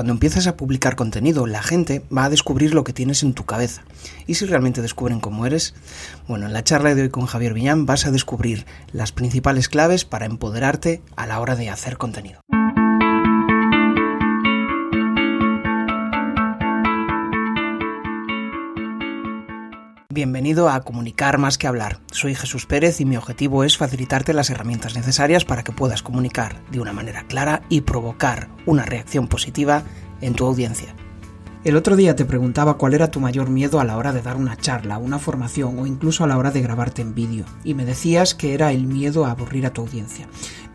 Cuando empieces a publicar contenido, la gente va a descubrir lo que tienes en tu cabeza. Y si realmente descubren cómo eres, bueno, en la charla de hoy con Javier Villán vas a descubrir las principales claves para empoderarte a la hora de hacer contenido. Bienvenido a Comunicar más que hablar. Soy Jesús Pérez y mi objetivo es facilitarte las herramientas necesarias para que puedas comunicar de una manera clara y provocar una reacción positiva en tu audiencia. El otro día te preguntaba cuál era tu mayor miedo a la hora de dar una charla, una formación o incluso a la hora de grabarte en vídeo, y me decías que era el miedo a aburrir a tu audiencia.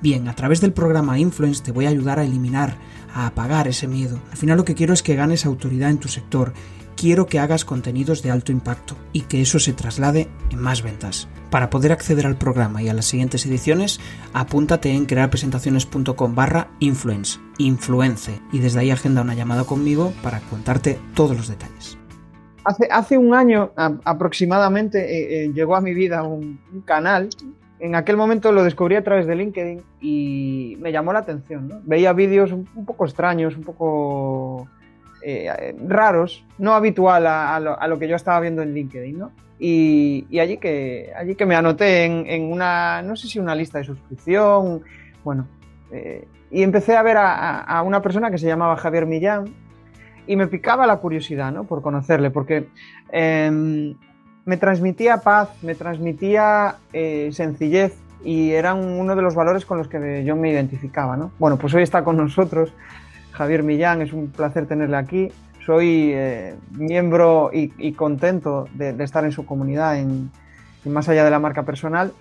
Bien, a través del programa Influence te voy a ayudar a eliminar, a apagar ese miedo. Al final lo que quiero es que ganes autoridad en tu sector quiero que hagas contenidos de alto impacto y que eso se traslade en más ventas. Para poder acceder al programa y a las siguientes ediciones, apúntate en crearpresentaciones.com barra influence, influence, y desde ahí agenda una llamada conmigo para contarte todos los detalles. Hace, un año aproximadamente eh, eh, llegó a mi vida un, canal en aquel momento lo descubrí a través de LinkedIn y me llamó la atención. Veía vídeos un, poco extraños, un poco eh, raros, no habitual a, lo, que yo estaba viendo en LinkedIn, ¿no? Y, allí, que, allí que me anoté en, una, no sé si una lista de suscripción, bueno, eh, y empecé a ver a, una persona que se llamaba Javier Millán y me picaba la curiosidad, ¿no? Por conocerle, porque em, me transmitía paz, me transmitía eh, sencillez y eran uno de los valores con los que yo me identificaba, ¿no? Bueno, pues hoy está con nosotros Javier Millán, es un placer tenerle aquí. Soy eh, miembro y, contento de, estar en su comunidad, en, más allá de la marca personal.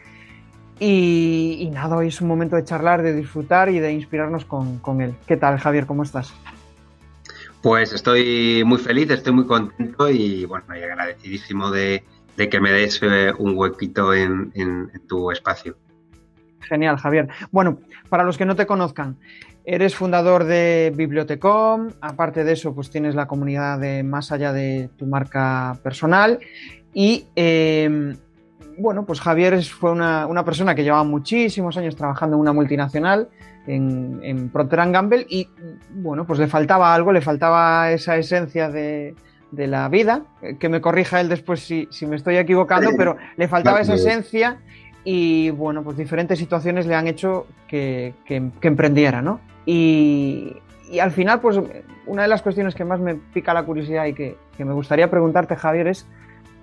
Y, nada, hoy es un momento de charlar, de disfrutar y de inspirarnos con, él. ¿Qué tal, Javier? ¿Cómo estás? Pues estoy muy feliz, estoy muy contento y bueno, agradecidísimo de, que me des eh, un huequito en, tu espacio. Genial, Javier. Bueno, para los que no te conozcan, Eres fundador de Bibliotecom, aparte de eso, pues tienes la comunidad de más allá de tu marca personal. Y em, bueno, pues Javier fue una, persona que llevaba muchísimos años trabajando en una multinacional, en, en Procter Gamble, y bueno, pues le faltaba algo, le faltaba esa esencia de, la vida, que me corrija él después si, si me estoy equivocando, pero le faltaba esa esencia y bueno, pues diferentes situaciones le han hecho que, que emprendiera, ¿no? Y, al final, pues una de las cuestiones que más me pica la curiosidad y que, me gustaría preguntarte, Javier, es,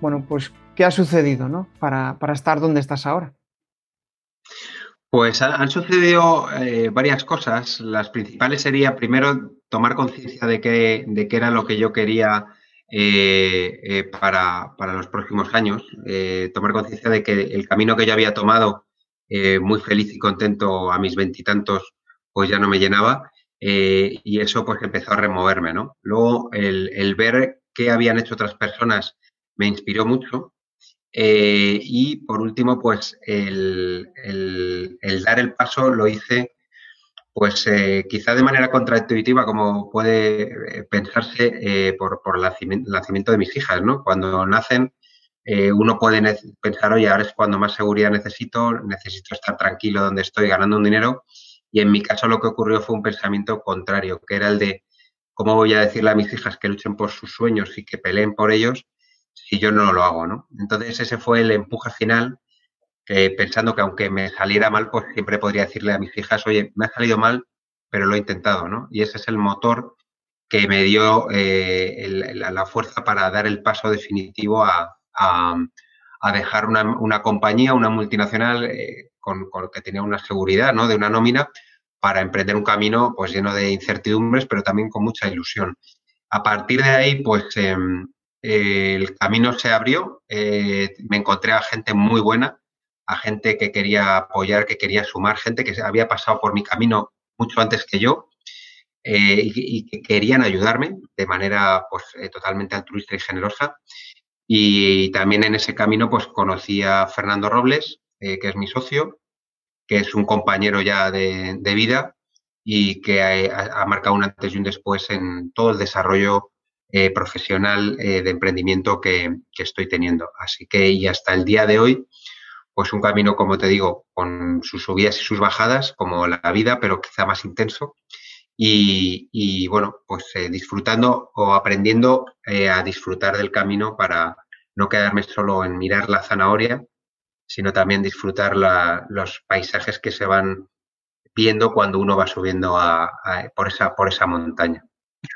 bueno, pues, ¿qué ha sucedido ¿no? para, estar donde estás ahora? Pues han sucedido eh, varias cosas. Las principales sería, primero, tomar conciencia de qué, de qué era lo que yo quería eh, eh, para, para, los próximos años. tomar conciencia de que el camino que yo había tomado, muy feliz y contento a mis veintitantos, pues ya no me llenaba eh, y eso pues empezó a removerme, ¿no? Luego el, ver qué habían hecho otras personas me inspiró mucho eh, y por último pues el, dar el paso lo hice pues eh, quizá de manera contraintuitiva como puede pensarse por, por el nacimiento de mis hijas, ¿no? Cuando nacen uno puede pensar, oye, ahora es cuando más seguridad necesito, necesito estar tranquilo donde estoy ganando un dinero y en mi caso lo que ocurrió fue un pensamiento contrario, que era el de cómo voy a decirle a mis hijas que luchen por sus sueños y que peleen por ellos si yo no lo hago, ¿no? Entonces ese fue el empuje final, que pensando que aunque me saliera mal, pues siempre podría decirle a mis hijas, oye, me ha salido mal, pero lo he intentado, ¿no? Y ese es el motor que me dio eh, la fuerza para dar el paso definitivo a, dejar una, compañía, una multinacional, eh, con, con, que tenía una seguridad, ¿no? De una nómina para emprender un camino pues lleno de incertidumbres, pero también con mucha ilusión. A partir de ahí, pues em, el camino se abrió, eh, me encontré a gente muy buena, a gente que quería apoyar, que quería sumar, gente que había pasado por mi camino mucho antes que yo eh, y, que querían ayudarme de manera pues eh, totalmente altruista y generosa. Y también en ese camino pues conocí a Fernando Robles, eh, que es mi socio, que es un compañero ya de, vida y que ha, marcado un antes y un después en todo el desarrollo profesional de emprendimiento que, estoy teniendo. Así que y hasta el día de hoy, pues un camino, como te digo, con sus subidas y sus bajadas, como la vida, pero quizá más intenso. y, bueno, pues eh, disfrutando o aprendiendo eh, a disfrutar del camino para no quedarme solo en mirar la zanahoria, sino también disfrutar los paisajes que se van viendo cuando uno va subiendo por, esa, por esa montaña.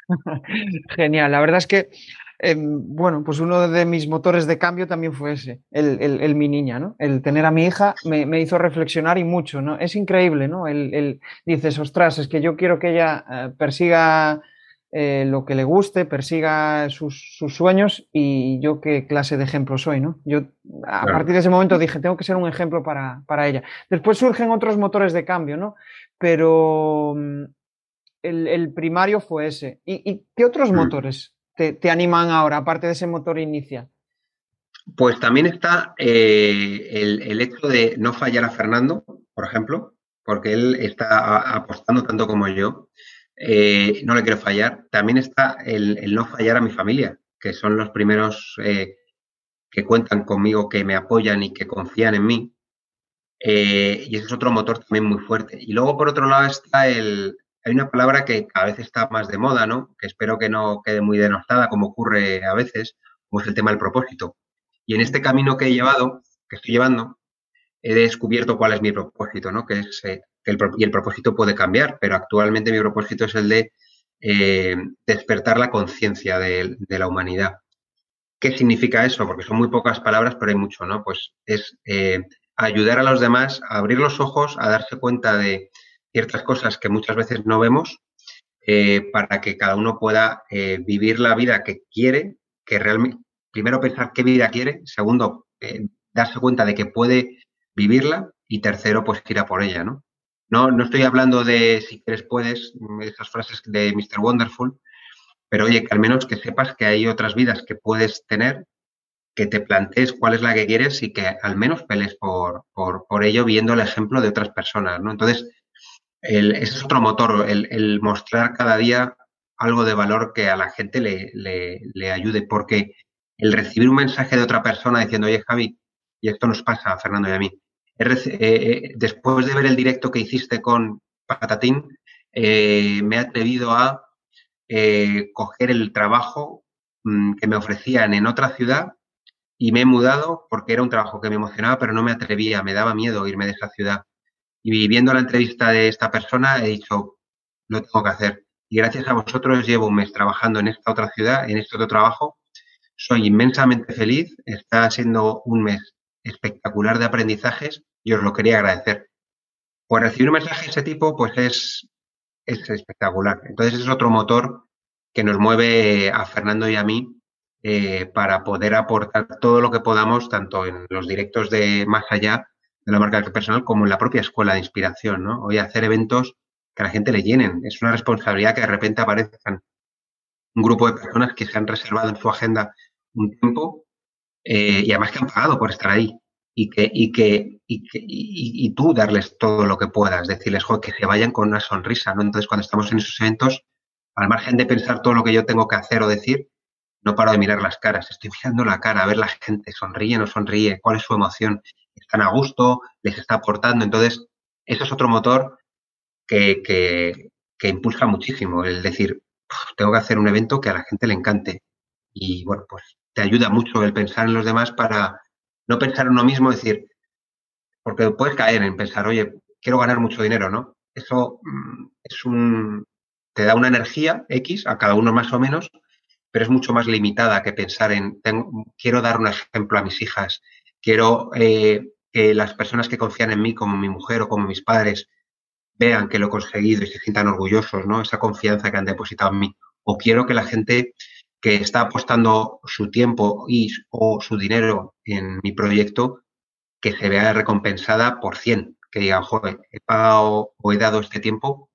Genial, la verdad es que Em, bueno, pues uno de mis motores de cambio también fue ese, el, mi niña, ¿no? El tener a mi hija me, hizo reflexionar y mucho, ¿no? Es increíble, ¿no? El, dices, ostras, es que yo quiero que ella eh, persiga eh, lo que le guste, persiga sus, sueños y yo qué clase de ejemplo soy, ¿no? Yo a partir de ese momento dije, tengo que ser un ejemplo para, ella. Después surgen otros motores de cambio, ¿no? Pero mm, el, primario fue ese. ¿Y, qué otros mm. motores te, animan ahora, aparte de ese motor inicial? Pues también está eh, el, hecho de no fallar a Fernando, por ejemplo, porque él está apostando tanto como yo. Eh, no le quiero fallar. También está el, no fallar a mi familia, que son los primeros eh, que cuentan conmigo, que me apoyan y que confían en mí. y ese es otro motor también muy fuerte. Y luego, por otro lado, está el, hay una palabra que a veces está más de moda, ¿no? Que espero que no quede muy denostada, como ocurre a veces, como es el tema del propósito. Y en este camino que he llevado, que estoy llevando, he descubierto cuál es mi propósito, ¿no? Que es, eh, el, y el propósito puede cambiar, pero actualmente mi propósito es el de eh, despertar la conciencia de, la humanidad. ¿Qué significa eso? Porque son muy pocas palabras, pero hay mucho, ¿no? Pues es eh, ayudar a los demás a abrir los ojos, a darse cuenta de, ciertas cosas que muchas veces no vemos eh, para que cada uno pueda eh, vivir la vida que quiere, que realmente, primero pensar qué vida quiere, segundo, eh, darse cuenta de que puede vivirla y tercero, pues ir a por ella, ¿no? No, no estoy hablando de si quieres puedes, esas frases de Mr. Wonderful, pero oye, que al menos que sepas que hay otras vidas que puedes tener, que te plantees cuál es la que quieres y que al menos pelees por, por, por ello viendo el ejemplo de otras personas, ¿no? Entonces, ese es otro motor, el, mostrar cada día algo de valor que a la gente le, ayude, porque el recibir un mensaje de otra persona diciendo, oye Javi, y esto nos pasa a Fernando y a mí, eh, eh, después de ver el directo que hiciste con Patatín, eh, me he atrevido a coger el trabajo mm, que me ofrecían en otra ciudad y me he mudado porque era un trabajo que me emocionaba, pero no me atrevía, me daba miedo irme de esa ciudad. Y viendo la entrevista de esta persona he dicho, lo tengo que hacer. Y gracias a vosotros llevo un mes trabajando en esta otra ciudad, en este otro trabajo. Soy inmensamente feliz. Está siendo un mes espectacular de aprendizajes y os lo quería agradecer. Por recibir un mensaje de ese tipo, pues es, es espectacular. Entonces es otro motor que nos mueve a Fernando y a mí eh, para poder aportar todo lo que podamos, tanto en los directos de más allá de la marca personal como en la propia escuela de inspiración, ¿no? Hoy hacer eventos que a la gente le llenen. Es una responsabilidad que de repente aparezcan un grupo de personas que se han reservado en su agenda un tiempo eh, y además que han pagado por estar ahí y que, y que, y, que y, tú darles todo lo que puedas, decirles, que se vayan con una sonrisa, ¿no? Entonces, cuando estamos en esos eventos, al margen de pensar todo lo que yo tengo que hacer o decir, no paro de mirar las caras, estoy mirando la cara, a ver la gente, sonríe, no sonríe, cuál es su emoción, están a gusto, les está aportando. Entonces, eso es otro motor que, que, impulsa muchísimo, el decir, tengo que hacer un evento que a la gente le encante. Y bueno, pues te ayuda mucho el pensar en los demás para no pensar en uno mismo, decir, porque puedes caer en pensar, oye, quiero ganar mucho dinero, ¿no? Eso mm, es un, te da una energía X a cada uno más o menos, pero es mucho más limitada que pensar en, quiero dar un ejemplo a mis hijas, quiero eh, que las personas que confían en mí, como mi mujer o como mis padres, vean que lo he conseguido y se sientan orgullosos, ¿no? Esa confianza que han depositado en mí. O quiero que la gente que está apostando su tiempo y, o su dinero en mi proyecto, que se vea recompensada por 100, que diga, joder, he pagado o he dado este tiempo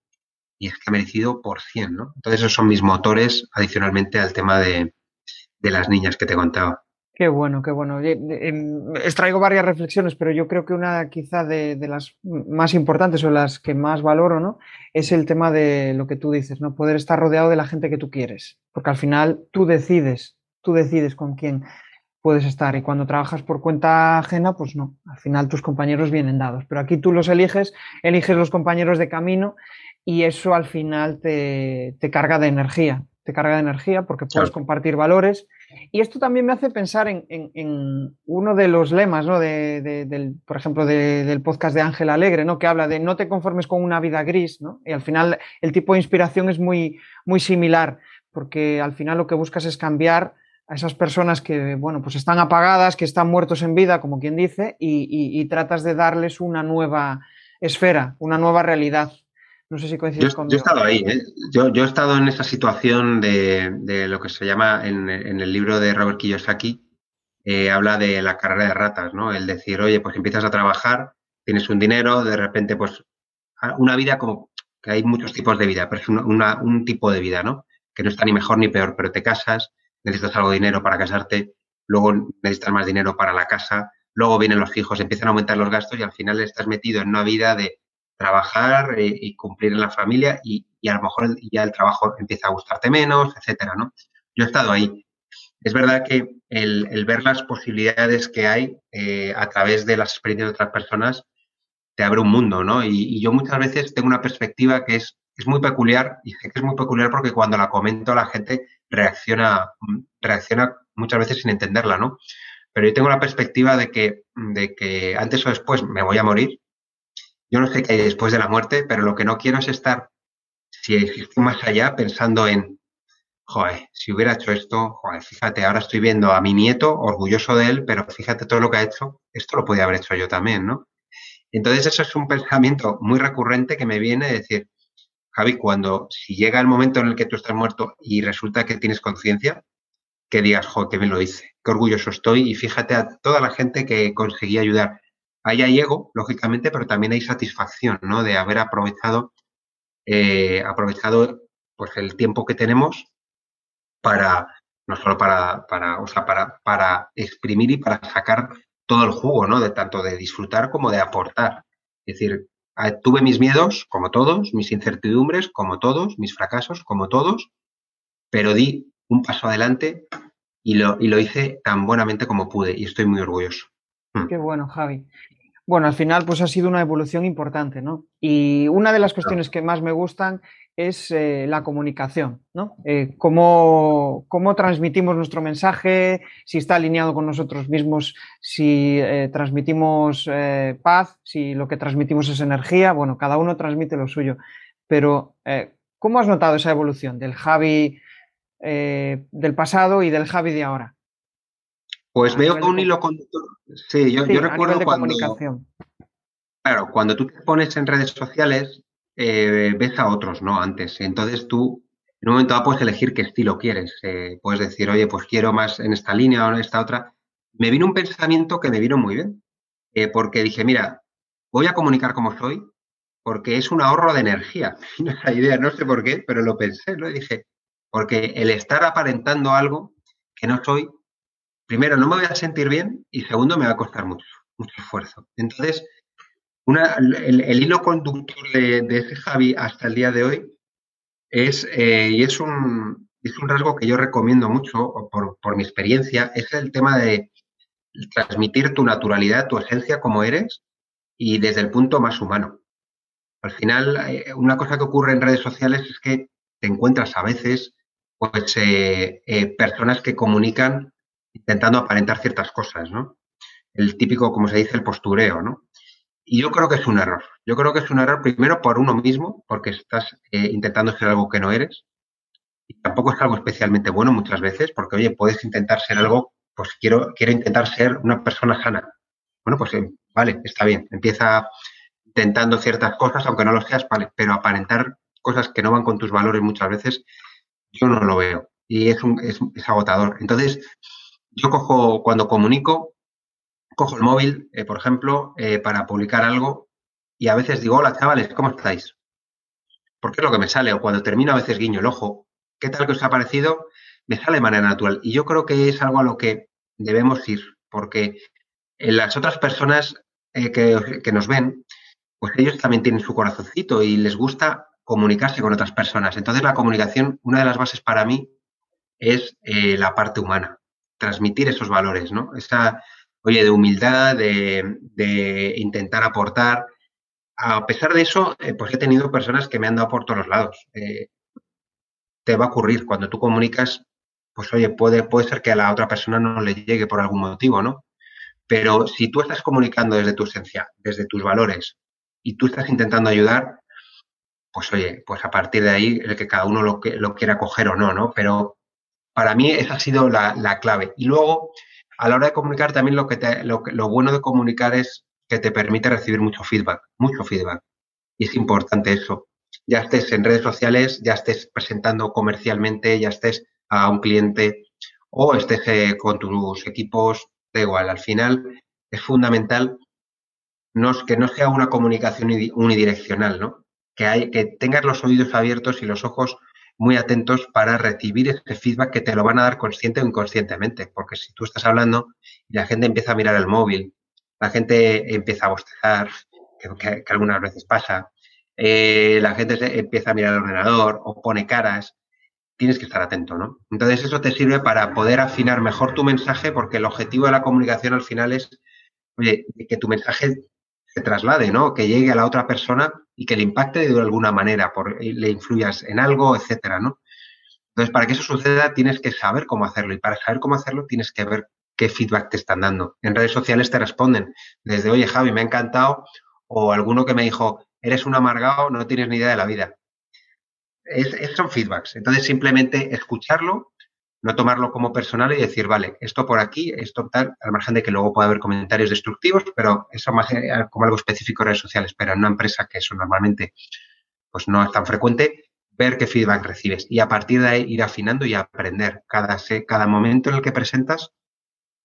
y es que ha merecido por 100, ¿no? Entonces esos son mis motores adicionalmente al tema de, las niñas que te contaba. Qué bueno, qué bueno. Extraigo varias reflexiones, pero yo creo que una quizá de, las más importantes o las que más valoro, ¿no? Es el tema de lo que tú dices, ¿no? Poder estar rodeado de la gente que tú quieres. Porque al final tú decides, tú decides con quién puedes estar. Y cuando trabajas por cuenta ajena, pues no. Al final tus compañeros vienen dados. Pero aquí tú los eliges, eliges los compañeros de camino y eso al final te, carga de energía, te carga de energía porque puedes compartir valores. Y esto también me hace pensar en, uno de los lemas, ¿no? De, del, por ejemplo, del podcast de Ángel Alegre, ¿no? que habla de no te conformes con una vida gris, ¿no? y al final el tipo de inspiración es muy, muy similar, porque al final lo que buscas es cambiar a esas personas que, bueno, pues están apagadas, que están muertos en vida, como quien dice, y tratas de darles una nueva esfera, una nueva realidad. No sé si coincides yo, Yo he estado ahí, ¿eh? yo, he estado en esa situación de, lo que se llama en, el libro de Robert Kiyosaki, eh, habla de la carrera de ratas, ¿no? El decir, oye, pues empiezas a trabajar, tienes un dinero, de repente, pues, una vida como que hay muchos tipos de vida, pero es un tipo de vida, ¿no? Que no está ni mejor ni peor, pero te casas, necesitas algo de dinero para casarte, luego necesitas más dinero para la casa, luego vienen los hijos, empiezan a aumentar los gastos y al final estás metido en una vida de trabajar eh, y cumplir en la familia y, a lo mejor ya el trabajo empieza a gustarte menos, etcétera, ¿no? Yo he estado ahí. Es verdad que el, ver las posibilidades que hay eh, a través de las experiencias de otras personas te abre un mundo, ¿no? Y, yo muchas veces tengo una perspectiva que es, es muy peculiar y que es muy peculiar porque cuando la comento la gente reacciona, reacciona muchas veces sin entenderla, ¿no? Pero yo tengo la perspectiva de que, de que antes o después me voy a morir yo no sé qué hay después de la muerte, pero lo que no quiero es estar, si existe más allá, pensando en, joder, si hubiera hecho esto, joder, fíjate, ahora estoy viendo a mi nieto, orgulloso de él, pero fíjate todo lo que ha hecho, esto lo podía haber hecho yo también, ¿no? Entonces eso es un pensamiento muy recurrente que me viene de decir, Javi, cuando, si llega el momento en el que tú estás muerto y resulta que tienes conciencia, que digas, joder, que me lo hice, qué orgulloso estoy y fíjate a toda la gente que conseguí ayudar. Ahí hay ego, lógicamente, pero también hay satisfacción, ¿no? De haber aprovechado, eh, aprovechado pues el tiempo que tenemos para, no solo para, para, o sea, para, para exprimir y para sacar todo el jugo, ¿no? De tanto de disfrutar como de aportar. Es decir, tuve mis miedos, como todos, mis incertidumbres, como todos, mis fracasos, como todos, pero di un paso adelante y lo, y lo hice tan buenamente como pude y estoy muy orgulloso. Hmm. Qué bueno, Javi. Bueno, al final pues ha sido una evolución importante, ¿no? Y una de las cuestiones que más me gustan es eh, la comunicación, ¿no? Eh, cómo, transmitimos nuestro mensaje, si está alineado con nosotros mismos, si eh, transmitimos paz, si lo que transmitimos es energía, bueno, cada uno transmite lo suyo. Pero, ¿cómo has notado esa evolución del Javi del pasado y del Javi de ahora? Pues veo un hilo conductor. Sí, yo, recuerdo cuando. Claro, cuando tú te pones en redes sociales, eh, ves a otros, ¿no? Antes. Entonces tú, en un momento dado, puedes elegir qué estilo quieres. Eh, puedes decir, oye, pues quiero más en esta línea o en esta otra. Me vino un pensamiento que me vino muy bien. Eh, porque dije, mira, voy a comunicar como soy, porque es un ahorro de energía. Esa idea, no sé por qué, pero lo pensé, ¿no? Y dije, porque el estar aparentando algo que no soy primero, no me voy a sentir bien y segundo, me va a costar mucho, mucho esfuerzo. Entonces, el, hilo conductor de, ese Javi hasta el día de hoy es, eh, y es un, es un rasgo que yo recomiendo mucho por, por mi experiencia, es el tema de transmitir tu naturalidad, tu esencia como eres y desde el punto más humano. Al final, eh, una cosa que ocurre en redes sociales es que te encuentras a veces pues, eh, personas que comunican intentando aparentar ciertas cosas, ¿no? El típico, como se dice, el postureo, ¿no? Y yo creo que es un error. Yo creo que es un error primero por uno mismo, porque estás eh, intentando ser algo que no eres. Y tampoco es algo especialmente bueno muchas veces, porque, oye, puedes intentar ser algo, pues quiero, quiero intentar ser una persona sana. Bueno, pues eh, vale, está bien. Empieza intentando ciertas cosas, aunque no lo seas, pero aparentar cosas que no van con tus valores muchas veces, yo no lo veo. Y es, es agotador. Entonces, yo cojo, cuando comunico, cojo el móvil, eh, por ejemplo, eh, para publicar algo y a veces digo, hola chavales, ¿cómo estáis? Porque es lo que me sale, o cuando termino a veces guiño el ojo, ¿qué tal que os ha parecido? Me sale de manera natural. Y yo creo que es algo a lo que debemos ir, porque las otras personas eh, que, que, nos ven, pues ellos también tienen su corazoncito y les gusta comunicarse con otras personas. Entonces la comunicación, una de las bases para mí es la parte humana transmitir esos valores, ¿no? Esa, oye, de humildad, de, intentar aportar. a pesar de eso, eh, pues he tenido personas que me han dado por todos lados. Eh, te va a ocurrir cuando tú comunicas, pues oye, puede, puede ser que a la otra persona no le llegue por algún motivo, ¿no? Pero si tú estás comunicando desde tu esencia, desde tus valores, y tú estás intentando ayudar, pues oye, pues a partir de ahí el que cada uno lo quiera coger o no, ¿no? Pero para mí esa ha sido la, la clave. Y luego, a la hora de comunicar, también lo, que te, lo, lo bueno de comunicar es que te permite recibir mucho feedback, mucho feedback. Y es importante eso. Ya estés en redes sociales, ya estés presentando comercialmente, ya estés a un cliente o estés eh, con tus equipos, da igual. Al final es fundamental que no sea una comunicación unidireccional, ¿no? Que, hay, que tengas los oídos abiertos y los ojos muy atentos para recibir ese feedback que te lo van a dar consciente o inconscientemente. Porque si tú estás hablando y la gente empieza a mirar el móvil la gente empieza a bostezar, que, algunas veces pasa, eh, la gente empieza a mirar el ordenador o pone caras, tienes que estar atento, ¿no? Entonces eso te sirve para poder afinar mejor tu mensaje porque el objetivo de la comunicación al final es, oye, que tu mensaje se traslade, ¿no? Que llegue a la otra persona y que le impacte de alguna manera, por, le influyas en algo, etcétera, ¿no? Entonces, para que eso suceda, tienes que saber cómo hacerlo y para saber cómo hacerlo, tienes que ver qué feedback te están dando. En redes sociales te responden desde, oye Javi, me ha encantado, o alguno que me dijo, eres un amargado, no tienes ni idea de la vida. Es, son feedbacks. Entonces, simplemente escucharlo, no tomarlo como personal y decir, vale, esto por aquí, esto tal, al margen de que luego pueda haber comentarios destructivos, pero eso más eh, como algo específico en redes sociales, pero en una empresa que eso normalmente pues no es tan frecuente, ver qué feedback recibes y a partir de ahí ir afinando y aprender. Cada, cada momento en el que presentas,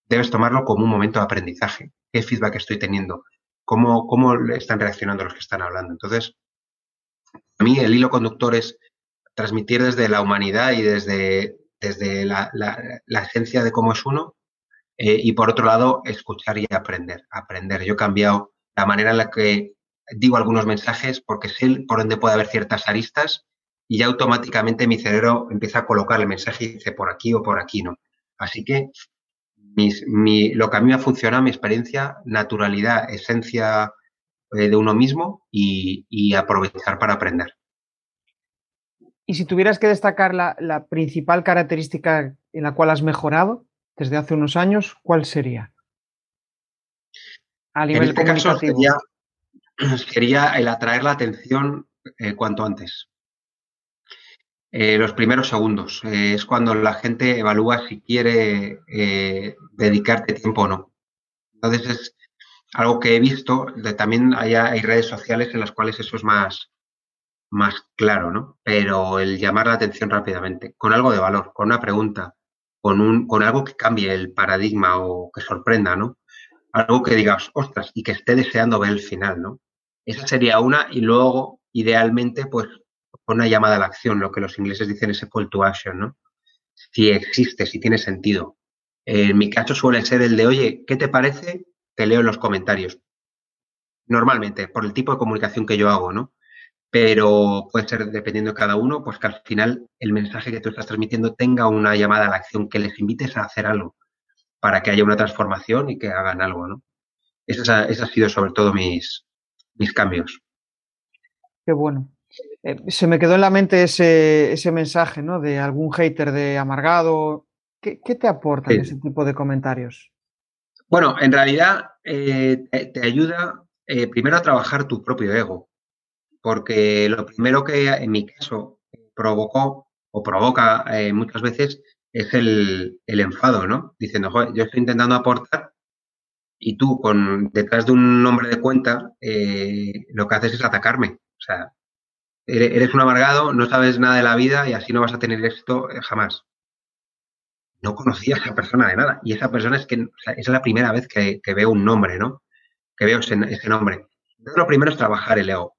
debes tomarlo como un momento de aprendizaje. ¿Qué feedback estoy teniendo? ¿Cómo, cómo están reaccionando los que están hablando? Entonces, a mí el hilo conductor es transmitir desde la humanidad y desde, desde la, la, esencia de cómo es uno eh, y por otro lado escuchar y aprender. Aprender. Yo he cambiado la manera en la que digo algunos mensajes porque sé por dónde puede haber ciertas aristas y ya automáticamente mi cerebro empieza a colocar el mensaje y dice por aquí o por aquí, ¿no? Así que mi, lo que a mí me ha funcionado, mi experiencia, naturalidad, esencia eh, de uno mismo y, aprovechar para aprender. Y si tuvieras que destacar la, principal característica en la cual has mejorado desde hace unos años, ¿cuál sería? A nivel en este caso sería, el atraer la atención eh, cuanto antes. Eh, los primeros segundos. Eh, es cuando la gente evalúa si quiere dedicarte tiempo o no. Entonces es algo que he visto, también hay, hay, redes sociales en las cuales eso es más, más claro, ¿no? Pero el llamar la atención rápidamente, con algo de valor, con una pregunta, con, un, con algo que cambie el paradigma o que sorprenda, ¿no? Algo que digas, ostras, y que esté deseando ver el final, ¿no? Esa sería una y luego, idealmente, pues una llamada a la acción, lo que los ingleses dicen ese call to action, ¿no? Si existe, si tiene sentido. En mi caso suele ser el de, oye, ¿qué te parece? Te leo en los comentarios. Normalmente, por el tipo de comunicación que yo hago, ¿no? Pero puede ser, dependiendo de cada uno, pues que al final el mensaje que tú estás transmitiendo tenga una llamada a la acción, que les invites a hacer algo para que haya una transformación y que hagan algo, ¿no? Esos han sido sobre todo mis, mis cambios. Qué bueno. Eh, se me quedó en la mente ese, ese, mensaje, ¿no? De algún hater de amargado. ¿Qué, te aportan ese tipo de comentarios? Bueno, en realidad eh, te, ayuda eh, primero a trabajar tu propio ego, porque lo primero que en mi caso provocó o provoca muchas veces es el, enfado, ¿no? Diciendo, joder, yo estoy intentando aportar y tú con detrás de un nombre de cuenta lo que haces es atacarme. O sea, eres un amargado, no sabes nada de la vida y así no vas a tener éxito eh, jamás. No conocía a esa persona de nada. Y esa persona es que es la primera vez que, veo un nombre, ¿no? Que veo ese, nombre. Entonces, lo primero es trabajar el ego.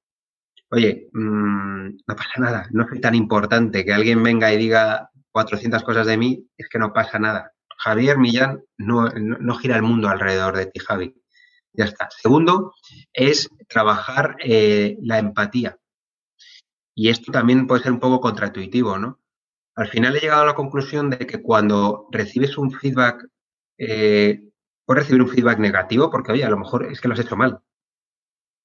Oye, mm, no pasa nada, no soy tan importante que alguien venga y diga 400 cosas de mí, es que no pasa nada. Javier Millán no, gira el mundo alrededor de ti, Javi. Ya está. Segundo, es trabajar eh, la empatía. Y esto también puede ser un poco contraintuitivo, ¿no? Al final he llegado a la conclusión de que cuando recibes un feedback, eh, puedes recibir un feedback negativo porque, oye, a lo mejor es que lo has hecho mal.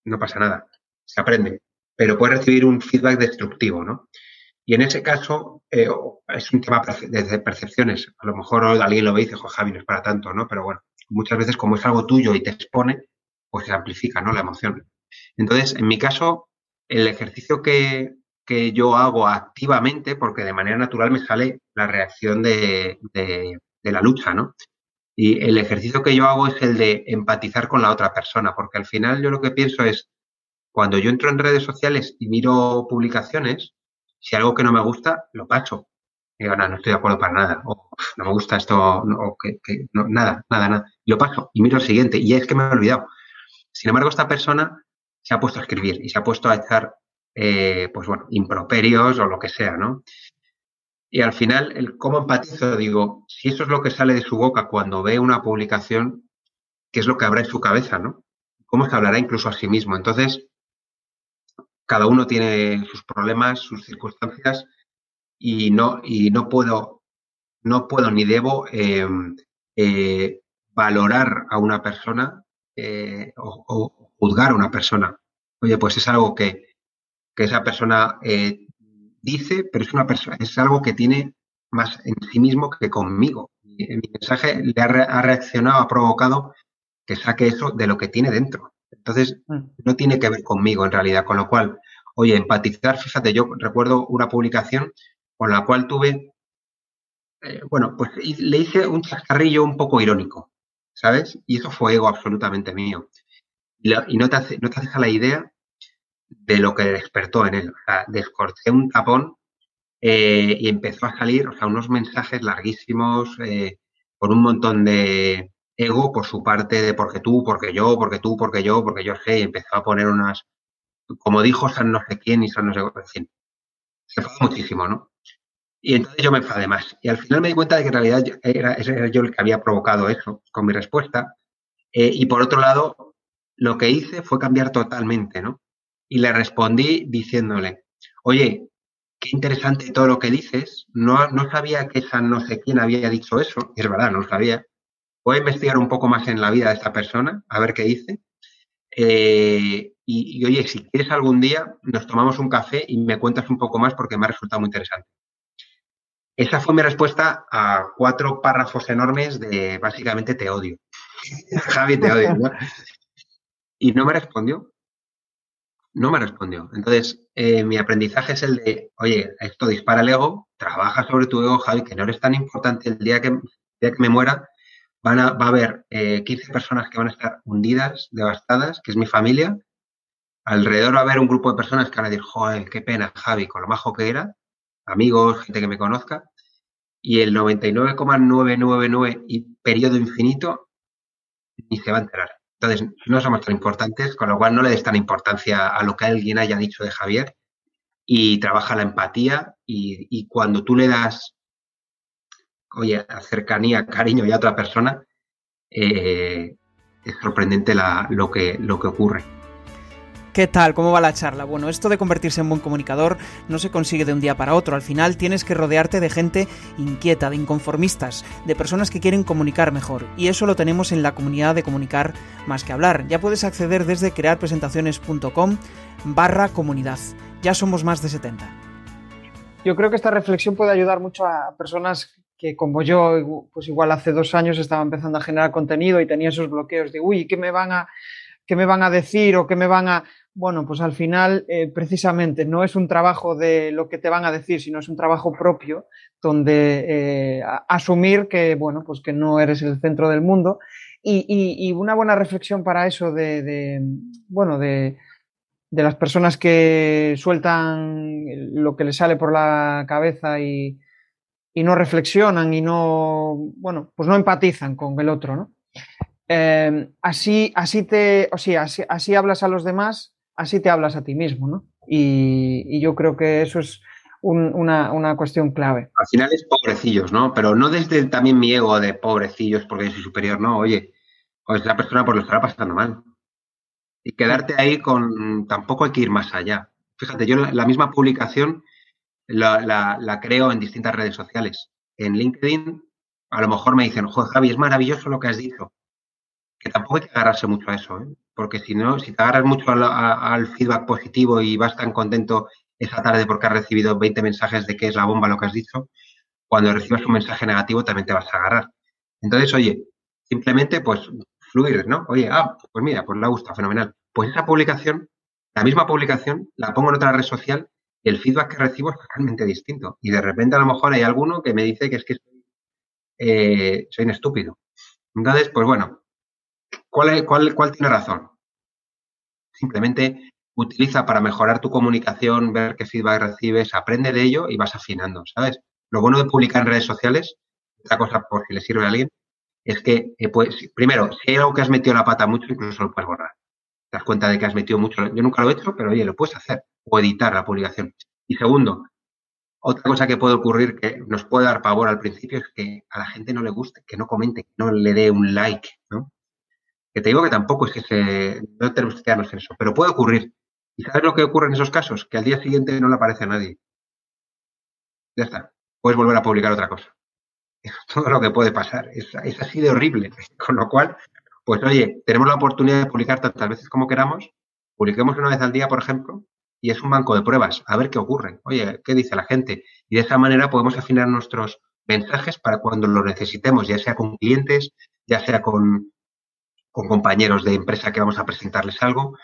No pasa nada. se aprende, pero puede recibir un feedback destructivo, ¿no? Y en ese caso eh, es un tema de percepciones. A lo mejor alguien lo ve y dice, Javi, no es para tanto, ¿no? Pero bueno, muchas veces como es algo tuyo y te expone, pues se amplifica, ¿no? La emoción. Entonces, en mi caso, el ejercicio que, que yo hago activamente, porque de manera natural me sale la reacción de, de, de la lucha, ¿no? Y el ejercicio que yo hago es el de empatizar con la otra persona, porque al final yo lo que pienso es, cuando yo entro en redes sociales y miro publicaciones, si algo que no me gusta, lo paso. Digo, no, no estoy de acuerdo para nada. O no me gusta esto, o que, nada, nada, nada. Lo paso y miro el siguiente. Y es que me he olvidado. Sin embargo, esta persona se ha puesto a escribir y se ha puesto a echar, eh, pues bueno, improperios o lo que sea, ¿no? Y al final, el cómo empatizo, digo, si eso es lo que sale de su boca cuando ve una publicación, ¿qué es lo que habrá en su cabeza, no? ¿Cómo se hablará incluso a sí mismo? Entonces, cada uno tiene sus problemas, sus circunstancias y no, y no puedo, no puedo ni debo eh, eh, valorar a una persona eh, o, juzgar a una persona. Oye, pues es algo que, esa persona dice, pero es una persona, es algo que tiene más en sí mismo que conmigo. Mi, mensaje le ha, ha reaccionado, ha provocado que saque eso de lo que tiene dentro. Entonces, mm. no tiene que ver conmigo en realidad, con lo cual, oye, empatizar, fíjate, yo recuerdo una publicación con la cual tuve, eh, bueno, pues le hice un chascarrillo un poco irónico, ¿sabes? Y eso fue ego absolutamente mío. Y, y no, te hace, no te deja la idea de lo que despertó en él. O sea, descorté un tapón eh, y empezó a salir, o sea, unos mensajes larguísimos eh, con un montón de, ego por su parte de porque tú, porque yo, porque tú, porque yo, porque yo sé, y empezó a poner unas, como dijo San no sé quién y San no sé quién. Se enfadó muchísimo, ¿no? Y entonces yo me enfadé más. Y al final me di cuenta de que en realidad era, yo el que había provocado eso con mi respuesta. Eh, y por otro lado, lo que hice fue cambiar totalmente, ¿no? Y le respondí diciéndole, oye, qué interesante todo lo que dices. No, no sabía que San no sé quién había dicho eso. Es verdad, no lo sabía voy a investigar un poco más en la vida de esta persona, a ver qué dice. Eh, y, oye, si quieres algún día, nos tomamos un café y me cuentas un poco más porque me ha resultado muy interesante. Esa fue mi respuesta a cuatro párrafos enormes de básicamente te odio. Javi, te odio. Y no me respondió. No me respondió. Entonces, eh, mi aprendizaje es el de, oye, esto dispara el ego, trabaja sobre tu ego, Javi, que no eres tan importante el día que, el día que me muera, Van a, va a haber eh, 15 personas que van a estar hundidas, devastadas, que es mi familia. Alrededor va a haber un grupo de personas que van a decir, joder, qué pena, Javi, con lo majo que era, amigos, gente que me conozca. Y el 99,999 y periodo infinito ni se va a enterar. Entonces, no somos tan importantes, con lo cual no le des tan importancia a lo que alguien haya dicho de Javier y trabaja la empatía y cuando tú le das oye, cercanía, cariño y a otra persona, eh, es sorprendente lo, que, lo que ocurre. ¿Qué tal? ¿Cómo va la charla? Bueno, esto de convertirse en buen comunicador no se consigue de un día para otro. Al final tienes que rodearte de gente inquieta, de inconformistas, de personas que quieren comunicar mejor. Y eso lo tenemos en la comunidad de comunicar más que hablar. Ya puedes acceder desde crearpresentaciones.com barra comunidad. Ya somos más de 70. Yo creo que esta reflexión puede ayudar mucho a personas que como yo, pues igual hace dos años estaba empezando a generar contenido y tenía esos bloqueos de, uy, ¿qué me van a, qué me van a decir o qué me van a... Bueno, pues al final, eh, precisamente, no es un trabajo de lo que te van a decir, sino es un trabajo propio donde eh, asumir que, bueno, pues que no eres el centro del mundo. Y, una buena reflexión para eso de, de bueno, de, de las personas que sueltan lo que les sale por la cabeza y, y no reflexionan y no, bueno, pues no empatizan con el otro, ¿no? Eh, así, así te, o sea, así, así, hablas a los demás, así te hablas a ti mismo, ¿no? Y, yo creo que eso es un, una, una, cuestión clave. Al final es pobrecillos, ¿no? Pero no desde también mi ego de pobrecillos porque soy superior, no, oye, pues esa persona pues lo estará pasando mal. Y quedarte ahí con, tampoco hay que ir más allá. Fíjate, yo la misma publicación la, la, creo en distintas redes sociales. En LinkedIn, a lo mejor me dicen, joder, Javi, es maravilloso lo que has dicho. Que tampoco hay que agarrarse mucho a eso. ¿eh? porque si no, si te agarras mucho al, feedback positivo y vas tan contento esa tarde porque has recibido 20 mensajes de que es la bomba lo que has dicho, cuando recibas un mensaje negativo también te vas a agarrar. Entonces, oye, simplemente pues fluir, ¿no? Oye, ah, pues mira, pues le gusta, fenomenal. Pues esa publicación, la misma publicación, la pongo en otra red social el feedback que recibo es totalmente distinto. Y de repente a lo mejor hay alguno que me dice que es que eh, soy un estúpido. Entonces, pues bueno, ¿cuál, cuál, ¿cuál tiene razón? Simplemente utiliza para mejorar tu comunicación, ver qué feedback recibes, aprende de ello y vas afinando, ¿sabes? Lo bueno de publicar en redes sociales, otra cosa por si le sirve a alguien, es que, eh, pues, primero, si hay algo que has metido la pata mucho, incluso lo puedes borrar. Te das cuenta de que has metido mucho. Yo nunca lo he hecho, pero oye, lo puedes hacer o editar la publicación. Y segundo, otra cosa que puede ocurrir que nos puede dar pavor al principio es que a la gente no le guste, que no comente, que no le dé un like, ¿no? Que te digo que tampoco es que se, no tenemos que quedarnos en eso, pero puede ocurrir. ¿Y sabes lo que ocurre en esos casos? Que al día siguiente no le aparece a nadie. Ya está. Puedes volver a publicar otra cosa. Es todo lo que puede pasar. Es, es así de horrible. Con lo cual, pues oye, tenemos la oportunidad de publicar tantas veces como queramos. Publiquemos una vez al día, por ejemplo, y es un banco de pruebas, a ver qué ocurre, oye, qué dice la gente. Y de esa manera podemos afinar nuestros mensajes para cuando lo necesitemos, ya sea con clientes, ya sea con, con compañeros de empresa que vamos a presentarles algo.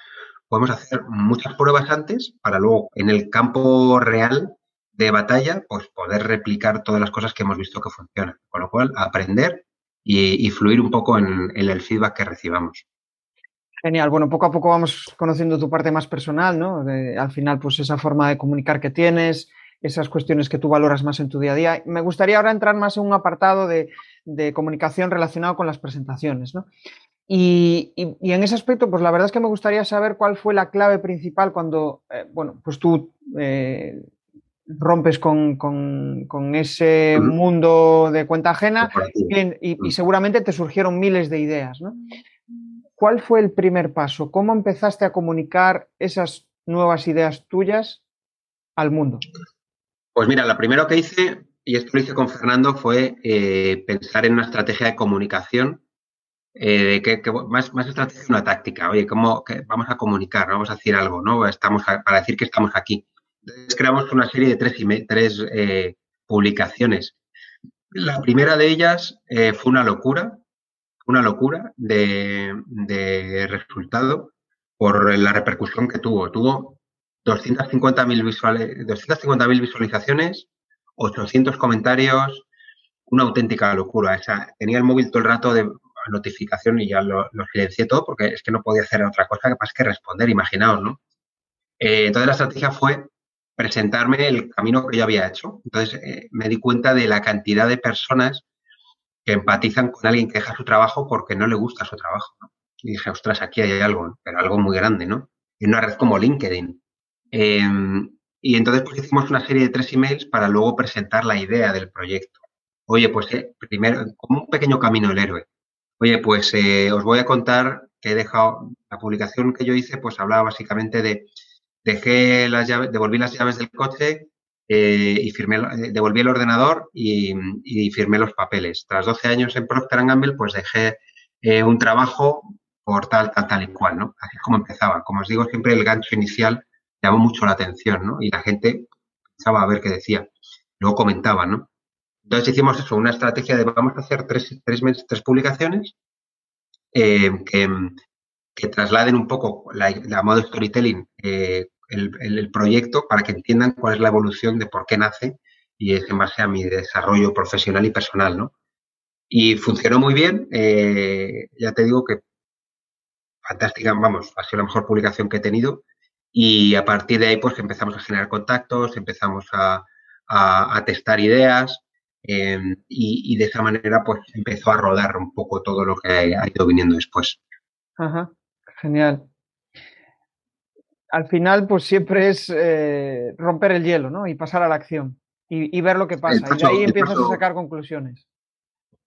Podemos hacer muchas pruebas antes para luego en el campo real de batalla, pues poder replicar todas las cosas que hemos visto que funcionan. Con lo cual, aprender y, fluir un poco en el feedback que recibamos. Genial. Bueno, poco a poco vamos conociendo tu parte más personal, ¿no? al final, pues esa forma de comunicar que tienes, esas cuestiones que tú valoras más en tu día a día. Me gustaría ahora entrar más en un apartado de, comunicación relacionado con las presentaciones, ¿no? Y, en ese aspecto, pues la verdad es que me gustaría saber cuál fue la clave principal cuando, eh, bueno, pues tú eh, rompes con, ese mundo de cuenta ajena y, y, seguramente te surgieron miles de ideas, ¿no? ¿cuál fue el primer paso? ¿Cómo empezaste a comunicar esas nuevas ideas tuyas al mundo? Pues mira, lo primero que hice, y esto lo hice con Fernando, fue eh, pensar en una estrategia de comunicación, eh, que, más, más estrategia una táctica. Oye, ¿cómo vamos a comunicar? Vamos a decir algo, ¿no? Estamos para decir que estamos aquí. Entonces creamos una serie de tres, tres eh, publicaciones. La primera de ellas fue una locura, una locura de, resultado por la repercusión que tuvo. Tuvo 250.000 visuales, 250 visualizaciones, 800 comentarios, una auténtica locura. Tenía el móvil todo el rato de notificación y ya lo, silencié todo porque es que no podía hacer otra cosa más que responder, imaginaos, ¿no? Eh, entonces la estrategia fue presentarme el camino que yo había hecho. Entonces eh, me di cuenta de la cantidad de personas que empatizan con alguien que deja su trabajo porque no le gusta su trabajo. Y dije, ostras, aquí hay algo, pero algo muy grande, ¿no? En una red como LinkedIn. Em, y entonces pues hicimos una serie de tres emails para luego presentar la idea del proyecto. Oye, pues eh, primero, como un pequeño camino del héroe. Oye, pues eh, os voy a contar que he dejado, la publicación que yo hice, pues hablaba básicamente de, dejé las llaves, devolví las llaves del coche, eh, y firmé, eh, devolví el ordenador y, firmé los papeles. Tras 12 años en Procter Gamble, pues dejé eh, un trabajo por tal, tal, tal y cual, ¿no? Así es como empezaba. Como os digo, siempre el gancho inicial llamó mucho la atención, ¿no? Y la gente pensaba a ver qué decía. Luego comentaba, ¿no? Entonces hicimos eso, una estrategia de vamos a hacer tres, tres, tres publicaciones que, que, trasladen un poco la, la modo storytelling el, proyecto para que entiendan cuál es la evolución de por qué nace y es en base a mi desarrollo profesional y personal, ¿no? Y funcionó muy bien. Eh, ya te digo que fantástica, vamos, ha sido la mejor publicación que he tenido. Y a partir de ahí, pues empezamos a generar contactos, empezamos a, a, testar ideas em, y, y, de esa manera, pues empezó a rodar un poco todo lo que ha ido viniendo después. Ajá, genial al final, pues siempre es eh, romper el hielo, ¿no? Y pasar a la acción y, ver lo que pasa. y de ahí empiezas a sacar conclusiones.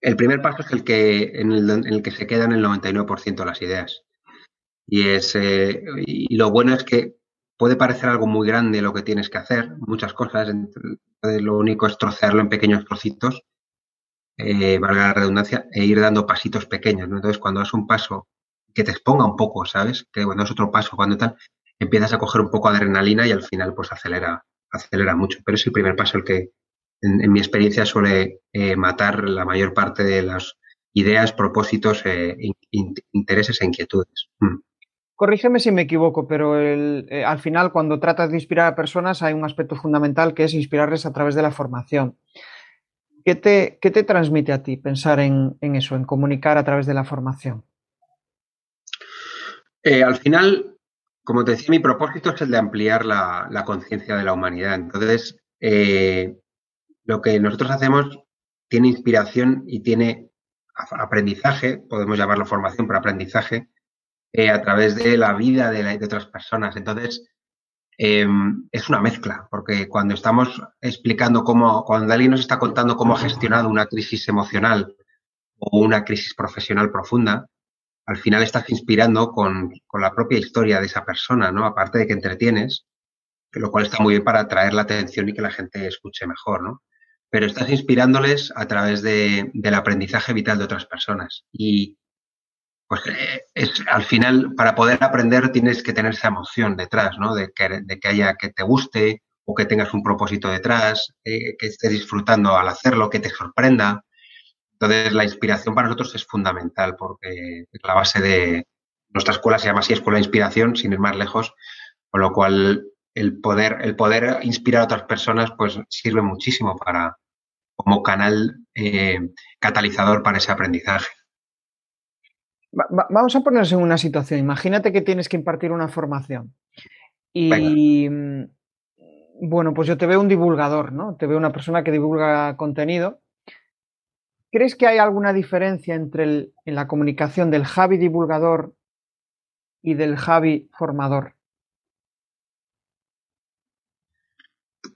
El primer paso es el que, en el, que se quedan el 99% de las ideas. Y, es, eh, y lo bueno es que puede parecer algo muy grande lo que tienes que hacer, muchas cosas. Lo único es trocearlo en pequeños trocitos, eh, valga la redundancia, e ir dando pasitos pequeños. Entonces, cuando das un paso que te exponga un poco, ¿sabes? Que cuando es otro paso, cuando tal, empiezas a coger un poco de adrenalina y al final pues acelera, acelera mucho. Pero es el primer paso el que en, mi experiencia suele eh, matar la mayor parte de las ideas, propósitos, eh, intereses e inquietudes. Mm. Corrígeme si me equivoco, pero eh, al final cuando tratas de inspirar a personas hay un aspecto fundamental que es inspirarles a través de la formación. ¿Qué te, te transmite a ti pensar en, eso, en comunicar a través de la formación? Eh, al final, como te decía, mi propósito es el de ampliar la, conciencia de la humanidad. Entonces, eh, lo que nosotros hacemos tiene inspiración y tiene aprendizaje, podemos llamarlo formación, pero aprendizaje, eh, a través de la vida de, otras personas. Entonces, em, es una mezcla, porque cuando estamos explicando cómo, cuando alguien nos está contando cómo ha gestionado una crisis emocional o una crisis profesional profunda, al final estás inspirando con, con la propia historia de esa persona, ¿no? Aparte de que entretienes, lo cual está muy bien para atraer la atención y que la gente escuche mejor, ¿no? Pero estás inspirándoles a través de, del aprendizaje vital de otras personas. Y, pues es, al final, para poder aprender tienes que tener esa emoción detrás, ¿no? De que, de que haya, que te guste o que tengas un propósito detrás, eh, que estés disfrutando al hacerlo, que te sorprenda. Entonces, la inspiración para nosotros es fundamental porque es la base de nuestra escuela se llama así Escuela de Inspiración, sin ir más lejos, con lo cual el poder, el poder inspirar a otras personas pues sirve muchísimo para como canal eh, catalizador para ese aprendizaje vamos a ponerse en una situación. Imagínate que tienes que impartir una formación. Y mm, bueno, pues yo te veo un divulgador, ¿no? Te veo una persona que divulga contenido. ¿Crees que hay alguna diferencia entre en la comunicación del Javi divulgador y del Javi formador?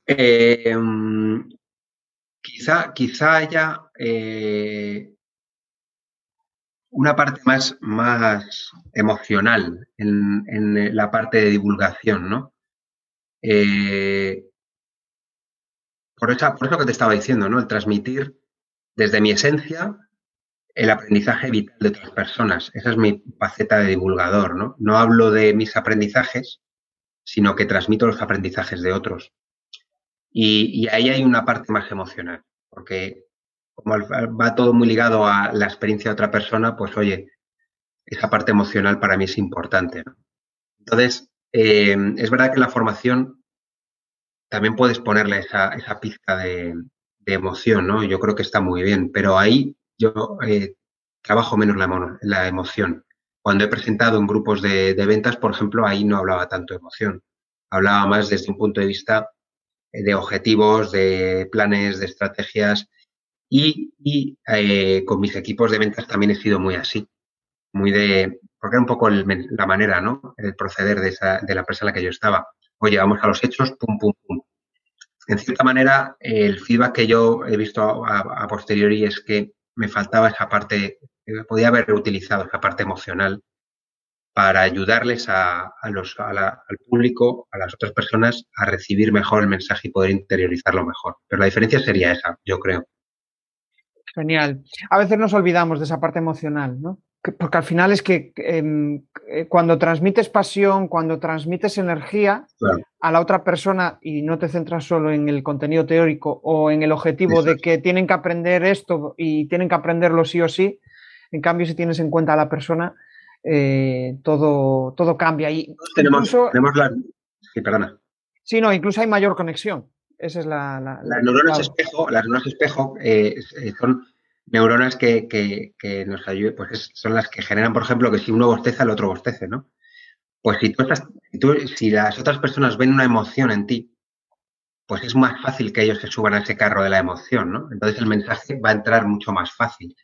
Mm, quizá, quizá haya eh, una parte más, más emocional en, la parte de divulgación, ¿no? Eh, por, eso, por eso que te estaba diciendo, ¿no? El transmitir desde mi esencia el aprendizaje vital de otras personas. Esa es mi faceta de divulgador, ¿no? No hablo de mis aprendizajes, sino que transmito los aprendizajes de otros. Y, ahí hay una parte más emocional, porque como va todo muy ligado a la experiencia de otra persona, pues oye, esa parte emocional para mí es importante. Entonces, eh, es verdad que en la formación también puedes ponerle esa, esa pizca de, emoción, ¿no? Yo creo que está muy bien, pero ahí yo eh, trabajo menos la, la, emoción. Cuando he presentado en grupos de, de, ventas, por ejemplo, ahí no hablaba tanto de emoción. Hablaba más desde un punto de vista de objetivos, de planes, de estrategias, y, eh, con mis equipos de ventas también he sido muy así, muy de, porque era un poco la manera, ¿no? El proceder de, esa, de la empresa en la que yo estaba. Oye, vamos a los hechos, pum, pum, pum. En cierta manera, el feedback que yo he visto a, posteriori es que me faltaba esa parte, eh, podía haber reutilizado esa parte emocional para ayudarles a, los, al público, a las otras personas, a recibir mejor el mensaje y poder interiorizarlo mejor. Pero la diferencia sería esa, yo creo. Genial. A veces nos olvidamos de esa parte emocional, ¿no? Porque al final es que em, eh, cuando transmites pasión, cuando transmites energía a la otra persona y no te centras solo en el contenido teórico o en el objetivo de que tienen que aprender esto y tienen que aprenderlo sí o sí, en cambio si tienes en cuenta a la persona, eh, todo, todo cambia. Y tenemos, tenemos la... Sí, perdona. Sí, no, incluso hay mayor conexión. Esa es la. las neuronas espejo, las neuronas espejo eh, son neuronas que, que, nos ayudan, pues son las que generan, por ejemplo, que si uno bosteza, el otro bostece, ¿no? Pues si tú, estás, si, tú, si las otras personas ven una emoción en ti, pues es más fácil que ellos se suban a ese carro de la emoción, ¿no? Entonces el mensaje va a entrar mucho más fácil.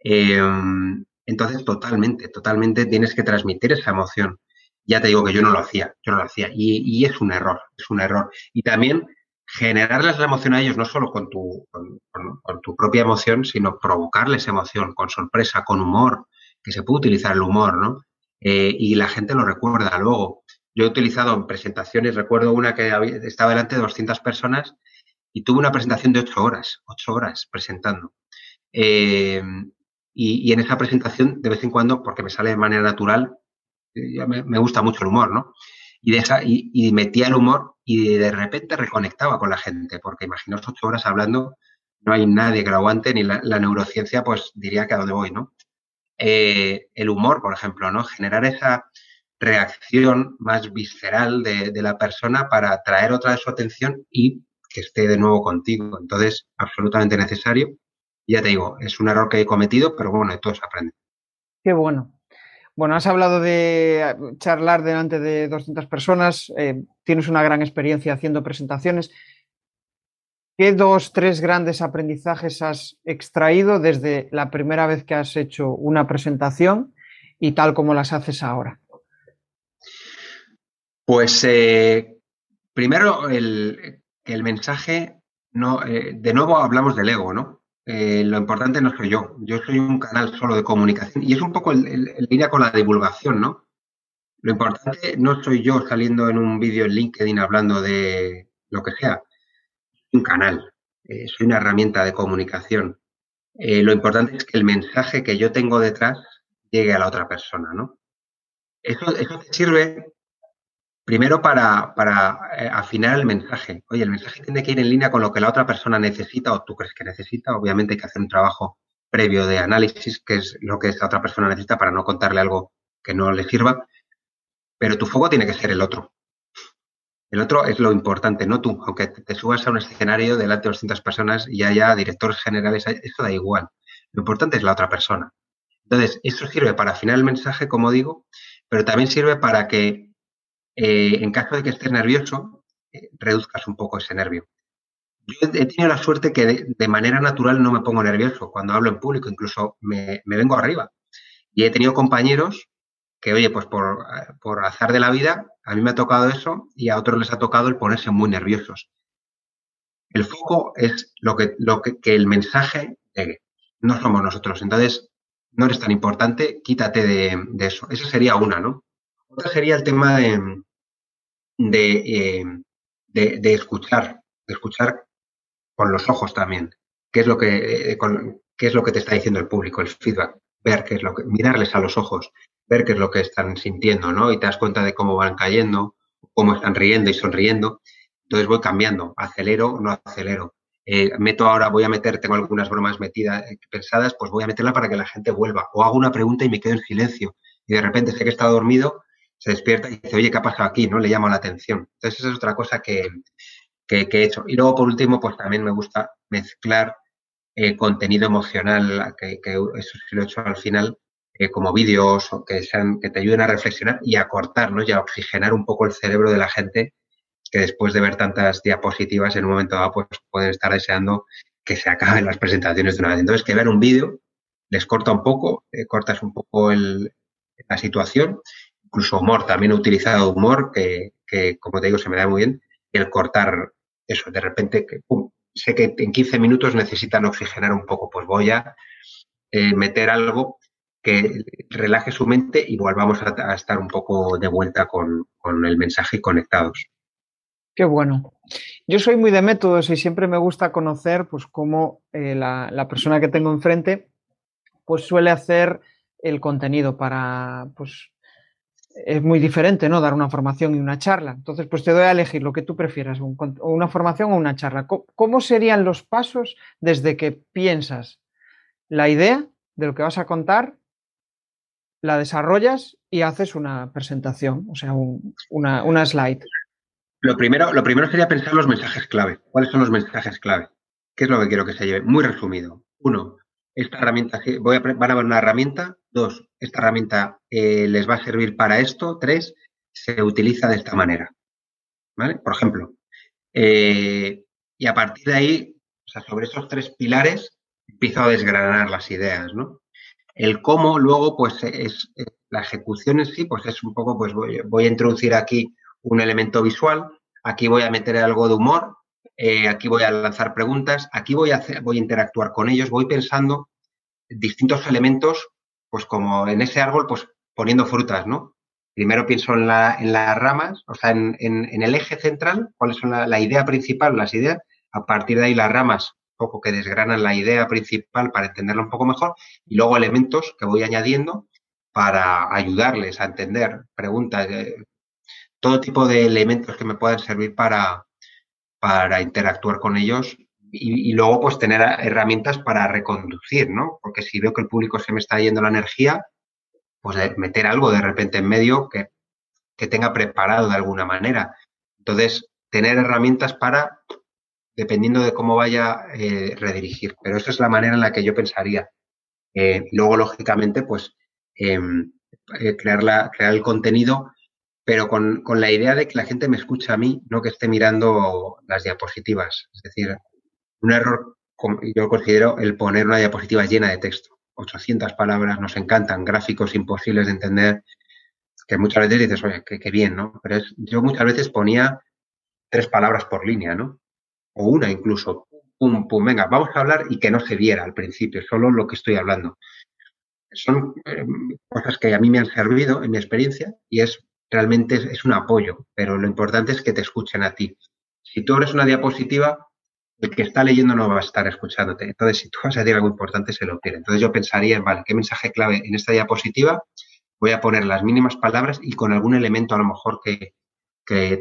Em, entonces, totalmente, totalmente tienes que transmitir esa emoción. Ya te digo que yo no lo hacía, yo no lo hacía. Y, y es un error, es un error. Y también generarles la emoción a ellos no solo con tu, con, tu propia emoción, sino provocarles emoción, con sorpresa, con humor, que se puede utilizar el humor, ¿no? Eh, y la gente lo recuerda luego. Yo he utilizado en presentaciones, recuerdo una que estaba delante de 200 personas y tuve una presentación de 8 horas, 8 horas presentando. Eh, Y, en esa presentación, de vez en cuando, porque me sale de manera natural, eh, me, gusta mucho el humor, ¿no? Y, y, metía el humor y de repente reconectaba con la gente, porque imaginaos ocho horas hablando, no hay nadie que lo aguante, ni la, neurociencia, pues diría que a dónde voy, ¿no? Eh, el humor, por ejemplo, ¿no? Generar esa reacción más visceral de, la persona para atraer otra de su atención y que esté de nuevo contigo. Entonces, absolutamente necesario. Ya te digo, es un error que he cometido, pero bueno, de todo se aprende. Qué bueno. Bueno, has hablado de charlar delante de 200 personas, eh, tienes una gran experiencia haciendo presentaciones. ¿Qué dos, tres grandes aprendizajes has extraído desde la primera vez que has hecho una presentación y tal como las haces ahora? Pues eh, primero el, el mensaje, no, eh, de nuevo hablamos del ego, ¿no? Eh, lo importante no soy yo, yo soy un canal solo de comunicación y es un poco en línea con la divulgación, ¿no? Lo importante no soy yo saliendo en un vídeo en LinkedIn hablando de lo que sea, un canal, eh, soy una herramienta de comunicación. lo importante es que el mensaje que yo tengo detrás llegue a la otra persona, ¿no? Eso, eso te sirve Primero para, eh, afinar el mensaje. Oye, el mensaje tiene que ir en línea con lo que la otra persona necesita o tú crees que necesita. Obviamente hay que hacer un trabajo previo de análisis, que es lo que esa otra persona necesita para no contarle algo que no le sirva. Pero tu foco tiene que ser el otro. El otro es lo importante, no tú. Aunque te subas a un escenario delante de 200 personas y haya directores generales, eso da igual. Lo importante es la otra persona. Entonces, eso sirve para afinar el mensaje, como digo, pero también sirve para que eh, en caso de que estés nervioso, eh, reduzcas un poco ese nervio. Yo he tenido la suerte que de, manera natural no me pongo nervioso cuando hablo en público, incluso me, vengo arriba. Y he tenido compañeros que, oye, pues por, por, azar de la vida, a mí me ha tocado eso y a otros les ha tocado el ponerse muy nerviosos. El foco es lo que, lo que, el mensaje llegue. No somos nosotros. Entonces, no eres tan importante, quítate de, de eso. Esa sería una, ¿no? Otra sería el tema de, eh, de, de, escuchar, de escuchar con los ojos también. ¿Qué es lo que, eh, qué es lo que te está diciendo el público, el feedback? Ver qué es lo que, mirarles a los ojos, ver qué es lo que están sintiendo, ¿no? Y te das cuenta de cómo van cayendo, cómo están riendo y sonriendo. Entonces voy cambiando, acelero o no acelero. Eh, meto ahora, voy a meter, tengo algunas bromas metidas, pensadas, pues voy a meterla para que la gente vuelva. O hago una pregunta y me quedo en silencio. Y de repente sé que está dormido se despierta y dice, oye, ¿qué ha pasado aquí? ¿No? Le llama la atención. Entonces, esa es otra cosa que, he hecho. Y luego, por último, pues también me gusta mezclar eh, contenido emocional, que, eso sí lo he hecho al final, eh, como vídeos o que, sean, que te ayuden a reflexionar y a cortar, ¿no? Y a oxigenar un poco el cerebro de la gente que después de ver tantas diapositivas en un momento dado, pues pueden estar deseando que se acaben las presentaciones de una vez. Entonces, que vean un vídeo les corta un poco, eh, cortas un poco el, la situación incluso humor, también he utilizado humor, que, como te digo se me da muy bien, el cortar eso, de repente, sé que en 15 minutos necesitan oxigenar un poco, pues voy a eh, meter algo que relaje su mente y volvamos a, estar un poco de vuelta con, el mensaje y conectados. Qué bueno. Yo soy muy de métodos y siempre me gusta conocer pues cómo eh, la, la, persona que tengo enfrente pues suele hacer el contenido para pues es muy diferente, ¿no? Dar una formación y una charla. Entonces, pues te doy a elegir lo que tú prefieras, una formación o una charla. ¿Cómo serían los pasos desde que piensas la idea de lo que vas a contar, la desarrollas y haces una presentación, o sea, una, una slide? Lo primero, lo primero sería pensar los mensajes clave. ¿Cuáles son los mensajes clave? ¿Qué es lo que quiero que se lleve? Muy resumido. Uno, esta herramienta, van a ver una herramienta. Dos, esta herramienta eh, les va a servir para esto. Tres, se utiliza de esta manera. ¿Vale? Por ejemplo. Eh, y a partir de ahí, sobre esos tres pilares, empiezo a desgranar las ideas, ¿no? El cómo luego, pues, es, la ejecución en sí, pues es un poco, pues voy, voy, a introducir aquí un elemento visual, aquí voy a meter algo de humor, eh, aquí voy a lanzar preguntas, aquí voy a, voy a interactuar con ellos, voy pensando distintos elementos, pues como en ese árbol, pues poniendo frutas, ¿no? Primero pienso en, la, en las ramas, o sea, en, en, el eje central, cuáles son la, idea principal, las ideas, a partir de ahí las ramas poco que desgranan la idea principal para entenderla un poco mejor y luego elementos que voy añadiendo para ayudarles a entender preguntas, eh, todo tipo de elementos que me puedan servir para, para interactuar con ellos y, luego pues tener herramientas para reconducir, ¿no? Porque si veo que el público se me está yendo la energía, pues meter algo de repente en medio que, que tenga preparado de alguna manera. Entonces, tener herramientas para, dependiendo de cómo vaya, eh, redirigir. Pero esa es la manera en la que yo pensaría. Eh, luego, lógicamente, pues em, eh, crear, la, crear el contenido, pero con, con, la idea de que la gente me escuche a mí, no que esté mirando las diapositivas. Es decir, un error, yo considero el poner una diapositiva llena de texto. 800 palabras, nos encantan, gráficos imposibles de entender, que muchas veces dices, oye, qué, bien, ¿no? Pero es, yo muchas veces ponía tres palabras por línea, ¿no? O una incluso, pum, pum, venga, vamos a hablar y que no se viera al principio, solo lo que estoy hablando. Son eh, cosas que a mí me han servido en mi experiencia y es realmente es un apoyo, pero lo importante es que te escuchen a ti. Si tú abres una diapositiva, el que está leyendo no va a estar escuchándote. Entonces, si tú vas a decir algo importante, se lo pierde. Entonces, yo pensaría en, vale, ¿qué mensaje clave en esta diapositiva? Voy a poner las mínimas palabras y con algún elemento a lo mejor que,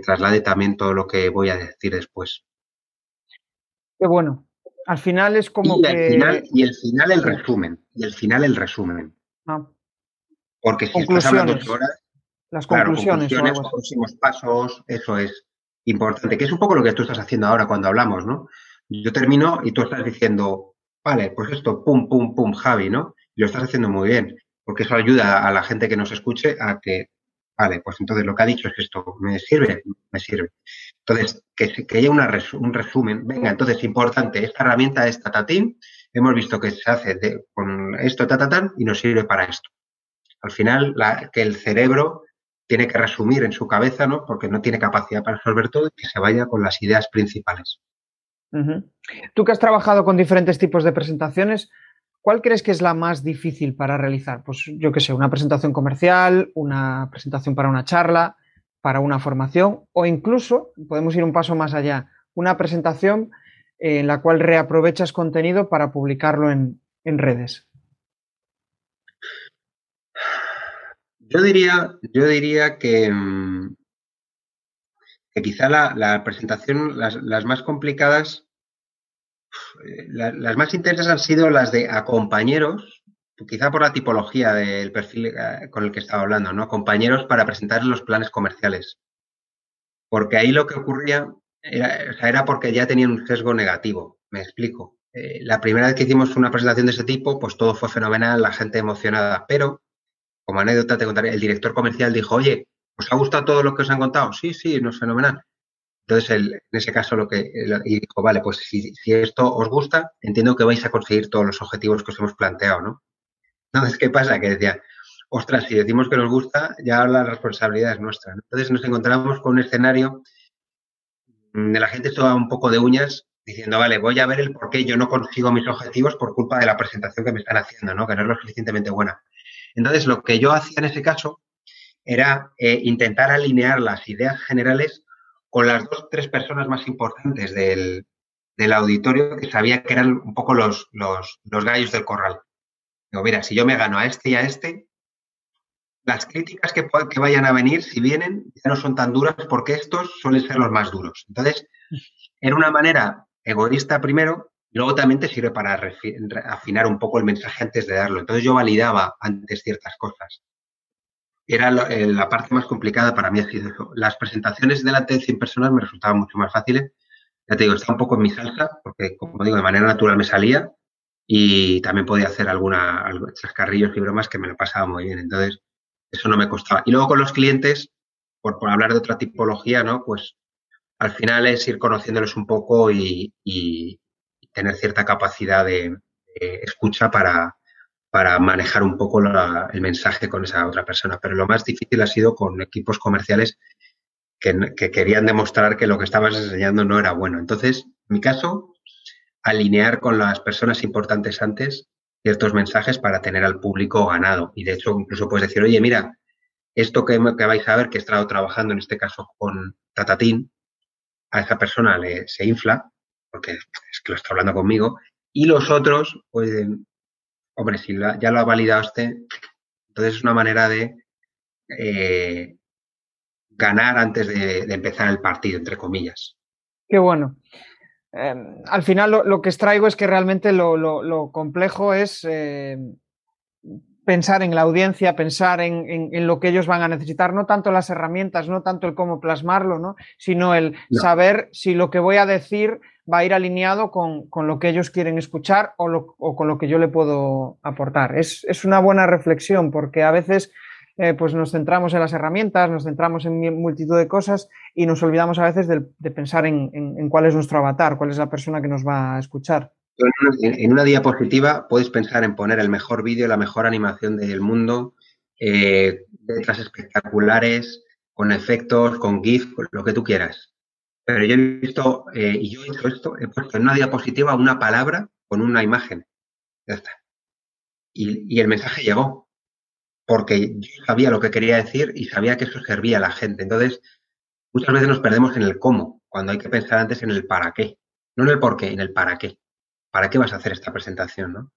traslade también todo lo que voy a decir después. Qué bueno. Al final es como y que... El final, y el final el resumen. Y el final el resumen. Ah. Porque si estás hablando horas... Las conclusiones. Claro, conclusiones próximos pasos, eso es importante, que es un poco lo que tú estás haciendo ahora cuando hablamos, ¿no? Yo termino y tú estás diciendo, vale, pues esto, pum, pum, pum, Javi, ¿no? Y lo estás haciendo muy bien, porque eso ayuda a la gente que nos escuche a que, vale, pues entonces lo que ha dicho es que esto me sirve, me sirve. Entonces, que, que haya una un resumen, venga, entonces importante, esta herramienta es Tatatín, hemos visto que se hace con esto, tatatán, y nos sirve para esto. Al final, la, que el cerebro tiene que resumir en su cabeza, ¿no? Porque no tiene capacidad para resolver todo y que se vaya con las ideas principales. Tú que has trabajado con diferentes tipos de presentaciones, ¿cuál crees que es la más difícil para realizar? Pues yo qué sé, una presentación comercial, una presentación para una charla, para una formación o incluso, podemos ir un paso más allá, una presentación en la cual reaprovechas contenido para publicarlo en redes. Yo diría, yo diría que, mm, que quizá la, presentación, las, más complicadas, eh, las más intensas han sido las de a compañeros, quizá por la tipología del perfil eh, con el que estaba hablando, ¿no? Compañeros para presentar los planes comerciales. Porque ahí lo que ocurría era, era porque ya tenían un sesgo negativo. Me explico. Eh, la primera vez que hicimos una presentación de ese tipo, pues todo fue fenomenal, la gente emocionada, pero como anécdota te contaré, el director comercial dijo, oye, ¿os ha gustado todo lo que os han contado? Sí, sí, no es fenomenal. Entonces, en ese caso, lo que y dijo, vale, pues si, esto os gusta, entiendo que vais a conseguir todos los objetivos que os hemos planteado, ¿no? Entonces, ¿qué pasa? Que decía, ostras, si decimos que nos gusta, ya la responsabilidad es nuestra. Entonces, nos encontramos con un escenario de la gente estaba un poco de uñas diciendo, vale, voy a ver el por qué yo no consigo mis objetivos por culpa de la presentación que me están haciendo, ¿no? Que no es lo suficientemente buena. Entonces, lo que yo hacía en ese caso era eh, intentar alinear las ideas generales con las dos, tres personas más importantes del, auditorio que sabía que eran un poco los, los, gallos del corral. Digo, mira, si yo me gano a este y a este, las críticas que, que, vayan a venir, si vienen, ya no son tan duras porque estos suelen ser los más duros. Entonces, era una manera egoísta primero Luego también te sirve para afinar un poco el mensaje antes de darlo. Entonces yo validaba antes ciertas cosas. Era eh, la parte más complicada para mí. Las presentaciones delante de 100 personas me resultaban mucho más fáciles. Ya te digo, está un poco en mi salsa, porque como digo, de manera natural me salía y también podía hacer alguna, chascarrillos y bromas que me lo pasaba muy bien. Entonces, eso no me costaba. Y luego con los clientes, por, hablar de otra tipología, ¿no? Pues al final es ir conociéndoles un poco y, tener cierta capacidad de, escucha para, para, manejar un poco el mensaje con esa otra persona. Pero lo más difícil ha sido con equipos comerciales que, querían demostrar que lo que estabas enseñando no era bueno. Entonces, en mi caso, alinear con las personas importantes antes ciertos mensajes para tener al público ganado. Y de hecho, incluso puedes decir, oye, mira, esto que, que vais a ver, que he estado trabajando en este caso con Tatatín, a esa persona le, se infla, porque que lo está hablando conmigo. Y los otros, pues, hombre, si ya lo este, entonces es una manera de eh, ganar antes de, empezar el partido, entre comillas. Qué bueno. Em, al final lo, que extraigo es que realmente lo, complejo es eh, pensar en la audiencia, pensar en, lo que ellos van a necesitar, no tanto las herramientas, no tanto el cómo plasmarlo, ¿no? sino el saber si lo que voy a decir va a ir alineado con, lo que ellos quieren escuchar o, con lo que yo le puedo aportar. Es, una buena reflexión porque a veces eh, pues nos centramos en las herramientas, nos centramos en multitud de cosas y nos olvidamos a veces de, pensar en cuál es nuestro avatar, cuál es la persona que nos va a escuchar. En una diapositiva puedes pensar en poner el mejor vídeo, la mejor animación del mundo, eh, letras espectaculares, con efectos, con GIF, lo que tú quieras. Pero yo he visto, eh, y yo he hecho esto, he puesto en una diapositiva una palabra con una imagen. Ya está. Y, y el mensaje llegó. Porque yo sabía lo que quería decir y sabía que eso servía a la gente. Entonces, muchas veces nos perdemos en el cómo, cuando hay que pensar antes en el para qué. No en el por qué, en el para qué. ¿Para qué vas a hacer esta presentación? ¿no?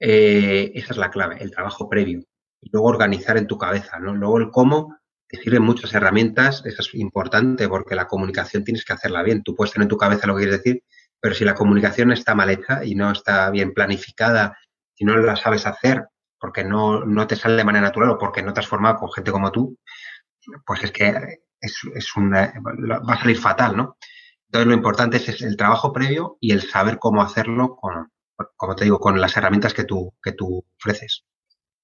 Eh, esa es la clave, el trabajo previo. Y luego organizar en tu cabeza, ¿no? Luego el cómo te sirven muchas herramientas, eso es importante porque la comunicación tienes que hacerla bien. Tú puedes tener en tu cabeza lo que quieres decir, pero si la comunicación está mal hecha y no está bien planificada, si no la sabes hacer porque no, no te sale de manera natural o porque no te has formado con gente como tú, pues es que es, es una, va a salir fatal, ¿no? Entonces, lo importante es el trabajo previo y el saber cómo hacerlo con, como te digo, con las herramientas que tú, que tú ofreces.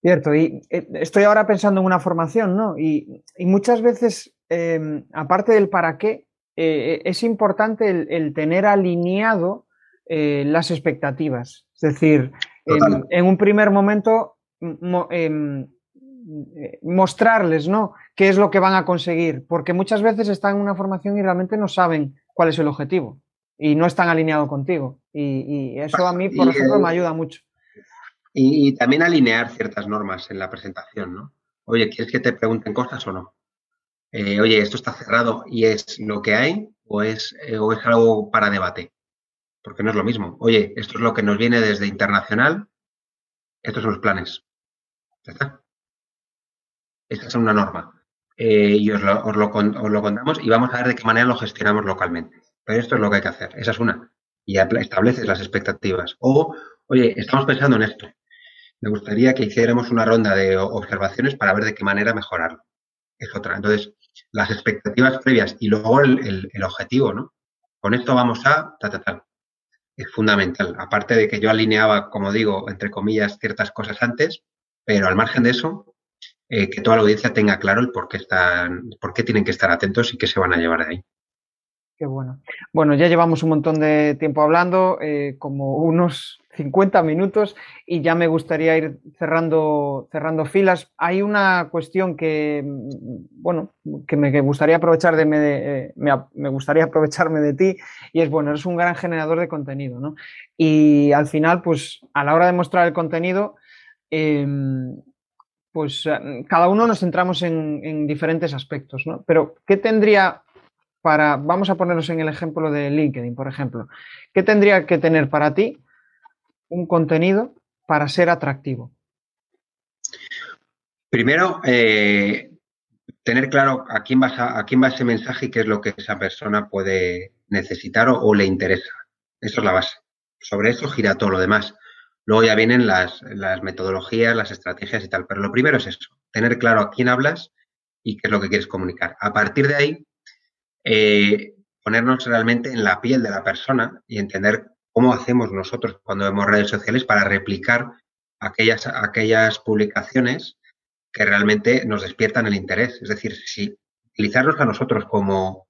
Cierto, y eh, estoy ahora pensando en una formación, ¿no? Y, muchas veces, em, aparte del para qué, eh, es importante el, tener alineado eh, las expectativas. Es decir, en, un primer momento em, mostrarles, ¿no? ¿Qué es lo que van a conseguir? Porque muchas veces están en una formación y realmente no saben cuál es el objetivo y no están alineados contigo. Y, eso a mí, por ejemplo, me ayuda mucho. Y, también alinear ciertas normas en la presentación, ¿no? Oye, ¿quieres que te pregunten cosas o no? Eh, oye, esto está cerrado y es lo que hay o es, eh, o es algo para debate. Porque no es lo mismo. Oye, esto es lo que nos viene desde internacional, estos son los planes. ¿Ya está? Esta es una norma. Eh, y os lo, os, lo, contamos y vamos a ver de qué manera lo gestionamos localmente. Pero esto es lo que hay que hacer, esa es una. Y estableces las expectativas. O, oye, estamos pensando en esto. Me gustaría que hiciéramos una ronda de observaciones para ver de qué manera mejorarlo. Es otra. Entonces, las expectativas previas y luego el, objetivo, ¿no? Con esto vamos a ta. Es fundamental. Aparte de que yo alineaba, como digo, entre comillas, ciertas cosas antes, pero al margen de eso, eh, que toda la audiencia tenga claro el por qué, están, por qué tienen que estar atentos y qué se van a llevar de ahí. Qué bueno. Bueno, ya llevamos un montón de tiempo hablando, eh, como unos 50 minutos, y ya me gustaría ir cerrando, cerrando filas. Hay una cuestión que, bueno, que me gustaría aprovechar de, me, eh, me, gustaría aprovecharme de ti, y es bueno, eres un gran generador de contenido, ¿no? Y al final, pues, a la hora de mostrar el contenido, em, pues eh, cada uno nos centramos en, diferentes aspectos, ¿no? Pero, ¿qué tendría para, vamos a ponernos en el ejemplo de LinkedIn, por ejemplo, ¿qué tendría que tener para ti un contenido para ser atractivo? Primero, eh, tener claro a quién, va a, quién va ese mensaje y qué es lo que esa persona puede necesitar o le interesa. Eso es la base. Sobre eso gira todo lo demás. Luego ya vienen las, metodologías, las estrategias y tal. Pero lo primero es eso, tener claro a quién hablas y qué es lo que quieres comunicar. A partir de ahí, eh, ponernos realmente en la piel de la persona y entender cómo hacemos nosotros cuando vemos redes sociales para replicar aquellas, aquellas publicaciones que realmente nos despiertan el interés. Es decir, si utilizarnos a nosotros como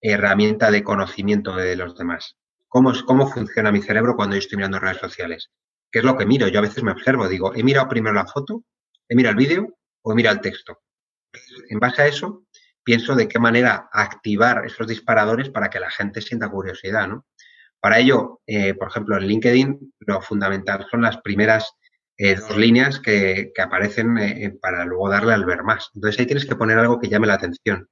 herramienta de conocimiento de los demás. ¿Cómo, ¿Cómo funciona mi cerebro cuando yo estoy mirando redes sociales? ¿Qué es lo que miro? Yo a veces me observo, digo, ¿he mirado primero la foto? ¿He mirado el vídeo? ¿O he mirado el texto? En base a eso, pienso de qué manera activar esos disparadores para que la gente sienta curiosidad, ¿no? Para ello, eh, por ejemplo, en LinkedIn lo fundamental son las primeras eh, dos líneas que, aparecen eh, para luego darle al ver más. Entonces ahí tienes que poner algo que llame la atención.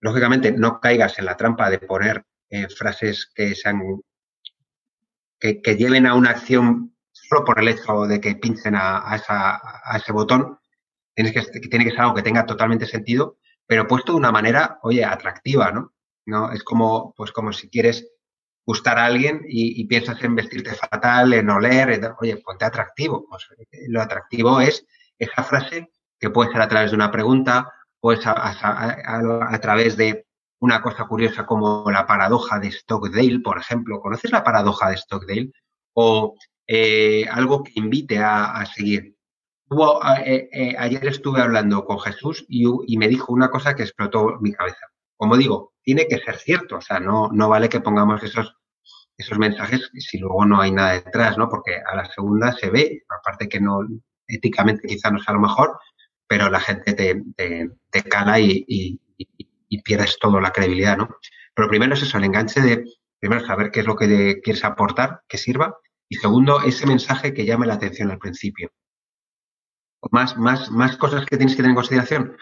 Lógicamente, no caigas en la trampa de poner frases que sean que, lleven a una acción solo por el hecho de que pinchen a, ese botón. Tienes que, tiene que ser algo que tenga totalmente sentido, pero puesto de una manera, oye, atractiva, ¿no? ¿No? Es como, pues como si quieres gustar a alguien y, piensas en vestirte fatal, en oler, oye, ponte atractivo. Pues, lo atractivo es esa frase que puede ser a través de una pregunta, puede ser a, través de una cosa curiosa como la paradoja de Stockdale, por ejemplo. ¿Conoces la paradoja de Stockdale? O eh, algo que invite a, seguir. Eh, eh, ayer estuve hablando con Jesús y, y, me dijo una cosa que explotó mi cabeza. Como digo, tiene que ser cierto, o sea, no, no vale que pongamos esos, esos mensajes si luego no hay nada detrás, ¿no? Porque a la segunda se ve, aparte que no, éticamente quizá no sea lo mejor, pero la gente te, te, cala y, pierdes toda la credibilidad, ¿no? Pero primero es eso, el enganche de, primero, saber qué es lo que quieres aportar, que sirva, y segundo, ese mensaje que llame la atención al principio. Más, más, más cosas que tienes que tener en consideración,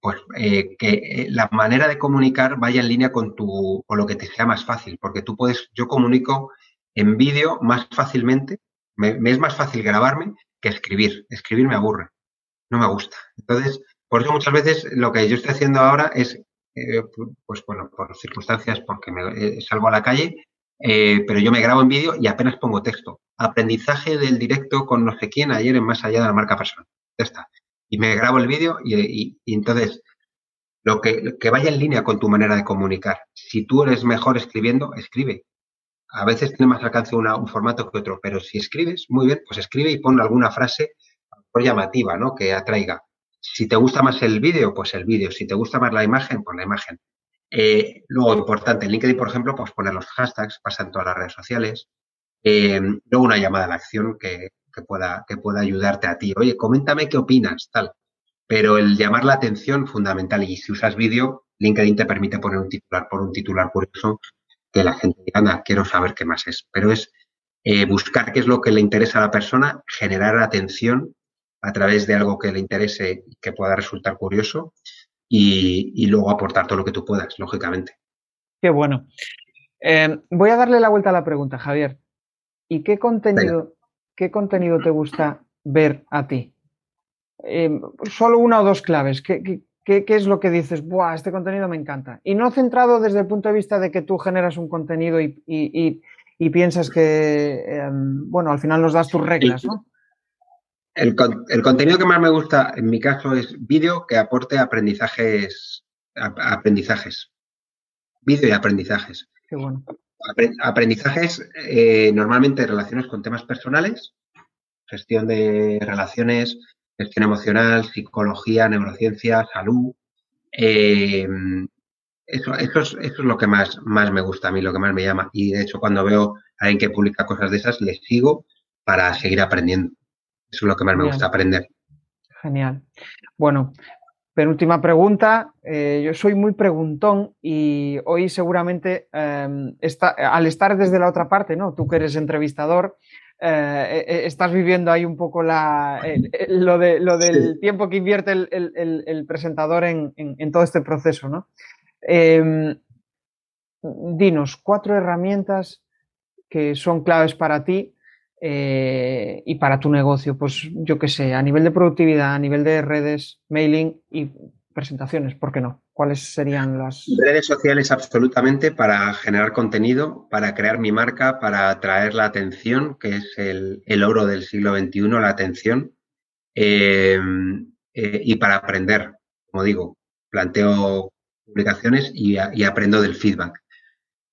pues eh, que eh, la manera de comunicar vaya en línea con tu, o lo que te sea más fácil, porque tú puedes, yo comunico en vídeo más fácilmente, me, es más fácil grabarme que escribir. Escribir me aburre, no me gusta. Entonces, por eso muchas veces lo que yo estoy haciendo ahora es, eh, pues bueno, por circunstancias, porque me, salgo a la calle, pero yo me grabo en vídeo y apenas pongo texto. Aprendizaje del directo con no sé quién ayer en Más Allá de la Marca Personal. Ya está y me grabo el vídeo y, entonces lo que, que vaya en línea con tu manera de comunicar. Si tú eres mejor escribiendo, escribe. A veces tiene más alcance un formato que otro, pero si escribes, muy bien, pues escribe y pon alguna frase llamativa, ¿no? Que atraiga. Si te gusta más el vídeo, pues el vídeo. Si te gusta más la imagen, pues la imagen. Eh, luego, importante, en LinkedIn, por ejemplo, pues poner los hashtags, pasa en todas las redes sociales. Eh, luego una llamada a la acción que, pueda ayudarte a ti. Oye, coméntame qué opinas, tal. Pero el llamar la atención, fundamental. Y si usas vídeo, LinkedIn te permite poner un titular por un titular curioso que la gente diga, anda, quiero saber qué más es. Pero es eh, buscar qué es lo que le interesa a la persona, generar atención a través de algo que le interese y que pueda resultar curioso y, luego aportar todo lo que tú puedas, lógicamente. Qué bueno. Eh, voy a darle la vuelta a la pregunta, Javier. ¿Y qué contenido, ¿qué contenido te gusta ver a ti? Eh, solo una o dos claves. ¿Qué, es lo que dices? Buah, este contenido me encanta. Y no centrado desde el punto de vista de que tú generas un contenido y, piensas que, em, bueno, al final nos das tus reglas, ¿no? El, contenido que más me gusta, en mi caso, es vídeo que aporte aprendizajes. aprendizajes. Vídeo y aprendizajes. Qué bueno. Aprendizajes eh, normalmente relaciones con temas personales, gestión de relaciones, gestión emocional, psicología, neurociencia, salud. Eh, eso, es, lo que más, más me gusta a mí, lo que más me llama. Y de hecho, cuando veo a alguien que publica cosas de esas, les sigo para seguir aprendiendo. Eso es lo que más me gusta aprender. Genial. Bueno, Penúltima pregunta. Eh, yo soy muy preguntón y hoy seguramente em, al estar desde la otra parte, ¿no? Tú que eres entrevistador, eh, eh, estás viviendo ahí un poco la, lo, de, lo del tiempo que invierte el, presentador en, todo este proceso, ¿no? Em, dinos cuatro herramientas que son claves para ti eh, y para tu negocio, pues yo qué sé, a nivel de productividad, a nivel de redes, mailing y presentaciones, ¿por qué no? ¿Cuáles serían las...? Redes sociales absolutamente para generar contenido, para crear mi marca, para atraer la atención, que es el, oro del siglo XXI, la atención, eh, eh, y para aprender, como digo, planteo publicaciones y aprendo del feedback.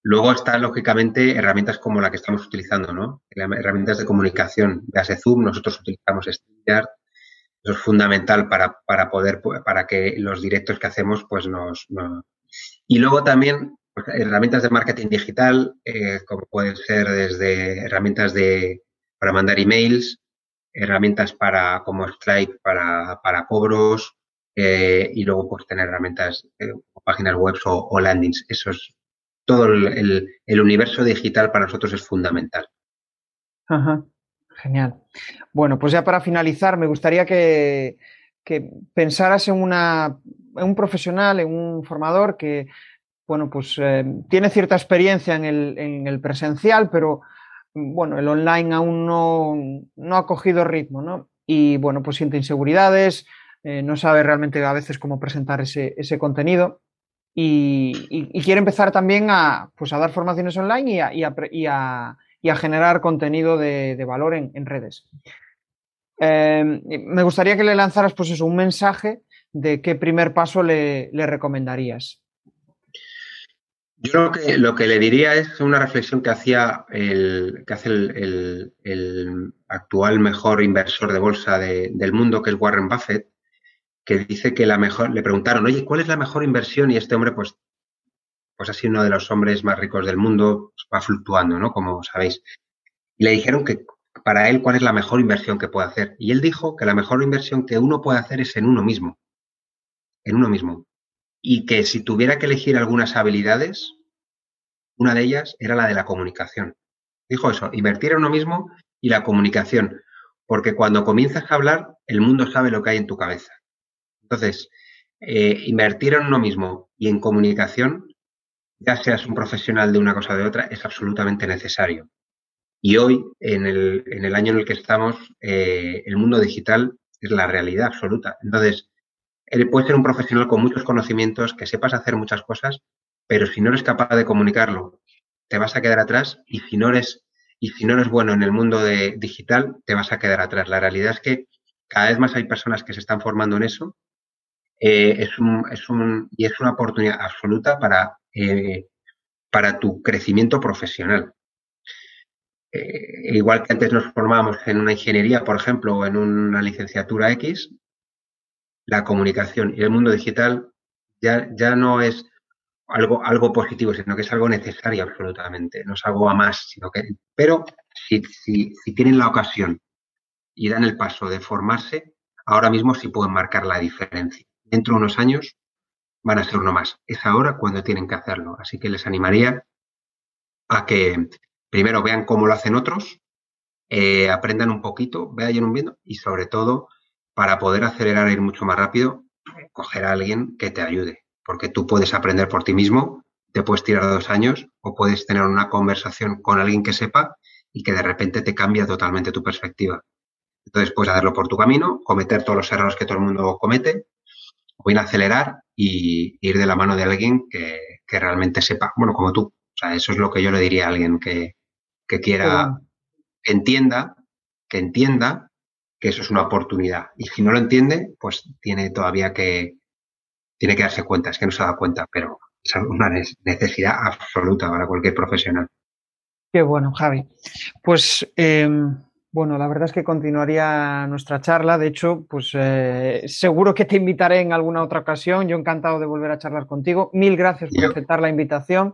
Luego están, lógicamente, herramientas como la que estamos utilizando, ¿no? Herramientas de comunicación. de Zoom, nosotros utilizamos StreamYard. Eso es fundamental para, para, poder, para que los directos que hacemos, pues nos... Y luego también pues, herramientas de marketing digital, eh, como pueden ser desde herramientas de, para mandar emails, herramientas para, como Stripe para, para cobros, eh, y luego pues tener herramientas, eh, páginas web o, o landings. Eso es todo el, universo digital para nosotros es fundamental. Ajá, genial. Bueno, pues ya para finalizar, me gustaría que, pensaras en, una, en un profesional, en un formador que, bueno, pues eh, tiene cierta experiencia en el, en el, presencial, pero bueno, el online aún no, no ha cogido ritmo, ¿no? Y bueno, pues siente inseguridades, eh, no sabe realmente a veces cómo presentar ese, ese contenido y, quiere empezar también a, pues a dar formaciones online y a, y a, y generar contenido de, valor en, redes. Eh, me gustaría que le lanzaras pues un mensaje de qué primer paso le, recomendarías. Yo lo que, lo que le diría es una reflexión que hacía el, que hace el, actual mejor inversor de bolsa de, del mundo, que es Warren Buffett, que dice que la mejor, le preguntaron, oye, ¿cuál es la mejor inversión? Y este hombre, pues, pues ha sido uno de los hombres más ricos del mundo, pues, va fluctuando, ¿no? Como sabéis. Y le dijeron que para él cuál es la mejor inversión que puede hacer. Y él dijo que la mejor inversión que uno puede hacer es en uno mismo. En uno mismo y que si tuviera que elegir algunas habilidades, una de ellas era la de la comunicación. Dijo eso, invertir en uno mismo y la comunicación, porque cuando comienzas a hablar, el mundo sabe lo que hay en tu cabeza. Entonces, eh, invertir en uno mismo y en comunicación, ya seas un profesional de una cosa o de otra, es absolutamente necesario. Y hoy, en el, en el año en el que estamos, eh, el mundo digital es la realidad absoluta. Entonces, puedes ser un profesional con muchos conocimientos, que sepas hacer muchas cosas, pero si no eres capaz de comunicarlo, te vas a quedar atrás y si no eres, y si no eres bueno en el mundo de digital, te vas a quedar atrás. La realidad es que cada vez más hay personas que se están formando en eso eh, es, un, es un, y es una oportunidad absoluta para, eh, para tu crecimiento profesional. Eh, igual que antes nos formábamos en una ingeniería, por ejemplo, o en una licenciatura X, la comunicación y el mundo digital ya, ya no es algo, algo positivo, sino que es algo necesario absolutamente. No es algo a más, sino que. Pero si, si, si tienen la ocasión y dan el paso de formarse, ahora mismo sí pueden marcar la diferencia. Dentro de unos años van a ser uno más. Es ahora cuando tienen que hacerlo. Así que les animaría a que primero vean cómo lo hacen otros, eh, aprendan un poquito, vayan viendo y sobre todo para poder acelerar e ir mucho más rápido, coger a alguien que te ayude, porque tú puedes aprender por ti mismo, te puedes tirar dos años o puedes tener una conversación con alguien que sepa y que de repente te cambia totalmente tu perspectiva. Entonces puedes hacerlo por tu camino, cometer todos los errores que todo el mundo comete, o acelerar y ir de la mano de alguien que, que realmente sepa, bueno, como tú. O sea, eso es lo que yo le diría a alguien que, que quiera, que entienda, que entienda que eso es una oportunidad. Y si no lo entiende, pues tiene todavía que, tiene que darse cuenta, es que no se da cuenta, pero es una necesidad absoluta para cualquier profesional. Qué bueno, Javi. Pues eh, bueno, la verdad es que continuaría nuestra charla. De hecho, pues eh, seguro que te invitaré en alguna otra ocasión. Yo encantado de volver a charlar contigo. Mil gracias por aceptar la invitación.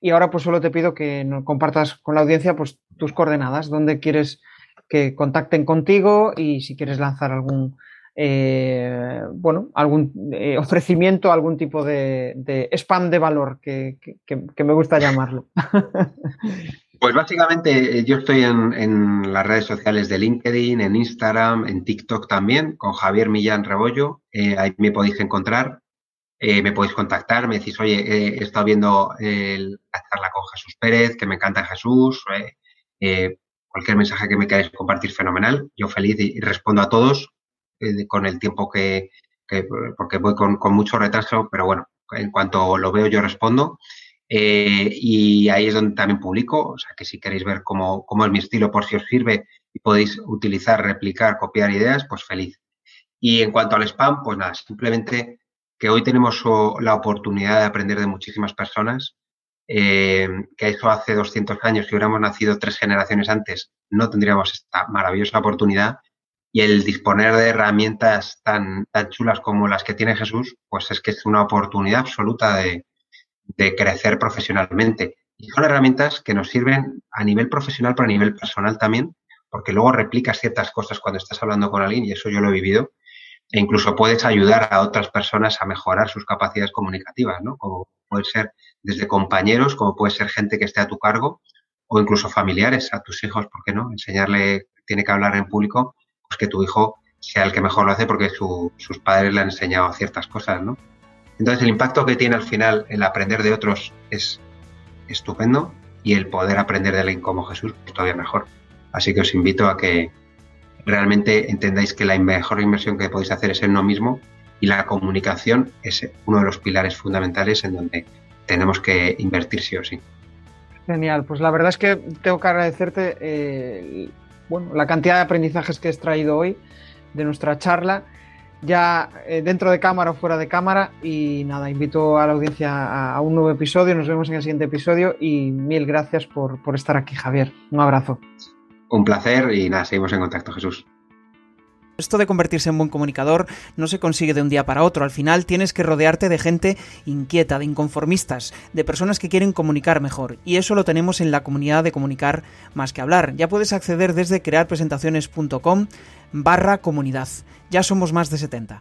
Y ahora pues solo te pido que nos compartas con la audiencia pues tus coordenadas, dónde quieres que contacten contigo y si quieres lanzar algún, eh, bueno, algún eh, ofrecimiento, algún tipo de, de, spam de valor, que, que, que me gusta llamarlo. Pues básicamente eh, yo estoy en, las redes sociales de LinkedIn, en Instagram, en TikTok también, con Javier Millán Rebollo. Eh, ahí me podéis encontrar, eh, me podéis contactar, me decís, oye, he estado viendo el, la charla con Jesús Pérez, que me encanta Jesús, cualquier mensaje que me queráis compartir, fenomenal. Yo feliz y, respondo a todos con el tiempo que, que porque voy con, con, mucho retraso, pero bueno, en cuanto lo veo yo respondo. Eh, y ahí es donde también publico, o sea que si queréis ver cómo, cómo es mi estilo por si os sirve y podéis utilizar, replicar, copiar ideas, pues feliz. Y en cuanto al spam, pues nada, simplemente que hoy tenemos la oportunidad de aprender de muchísimas personas eh, que eso hace 200 años, si hubiéramos nacido tres generaciones antes, no tendríamos esta maravillosa oportunidad. Y el disponer de herramientas tan, tan chulas como las que tiene Jesús, pues es que es una oportunidad absoluta de, de crecer profesionalmente. Y son herramientas que nos sirven a nivel profesional, pero a nivel personal también, porque luego replicas ciertas cosas cuando estás hablando con alguien, y eso yo lo he vivido, e incluso puedes ayudar a otras personas a mejorar sus capacidades comunicativas, ¿no? Como puede ser desde compañeros, como puede ser gente que esté a tu cargo, o incluso familiares, a tus hijos, ¿por qué no? Enseñarle, tiene que hablar en público, pues que tu hijo sea el que mejor lo hace porque su, sus padres le han enseñado ciertas cosas, ¿no? Entonces el impacto que tiene al final el aprender de otros es estupendo y el poder aprender de alguien como Jesús, pues todavía mejor. Así que os invito a que realmente entendáis que la mejor inversión que podéis hacer es en uno mismo y la comunicación es uno de los pilares fundamentales en donde tenemos que invertir sí o sí. Genial, pues la verdad es que tengo que agradecerte eh, bueno, la cantidad de aprendizajes que has traído hoy de nuestra charla, ya eh, dentro de cámara o fuera de cámara. Y nada, invito a la audiencia a, a, un nuevo episodio. Nos vemos en el siguiente episodio y mil gracias por, por estar aquí, Javier. Un abrazo. Un placer y nada, seguimos en contacto, Jesús. Esto de convertirse en buen comunicador no se consigue de un día para otro. Al final tienes que rodearte de gente inquieta, de inconformistas, de personas que quieren comunicar mejor. Y eso lo tenemos en la comunidad de comunicar más que hablar. Ya puedes acceder desde crearpresentaciones.com barra comunidad. Ya somos más de 70.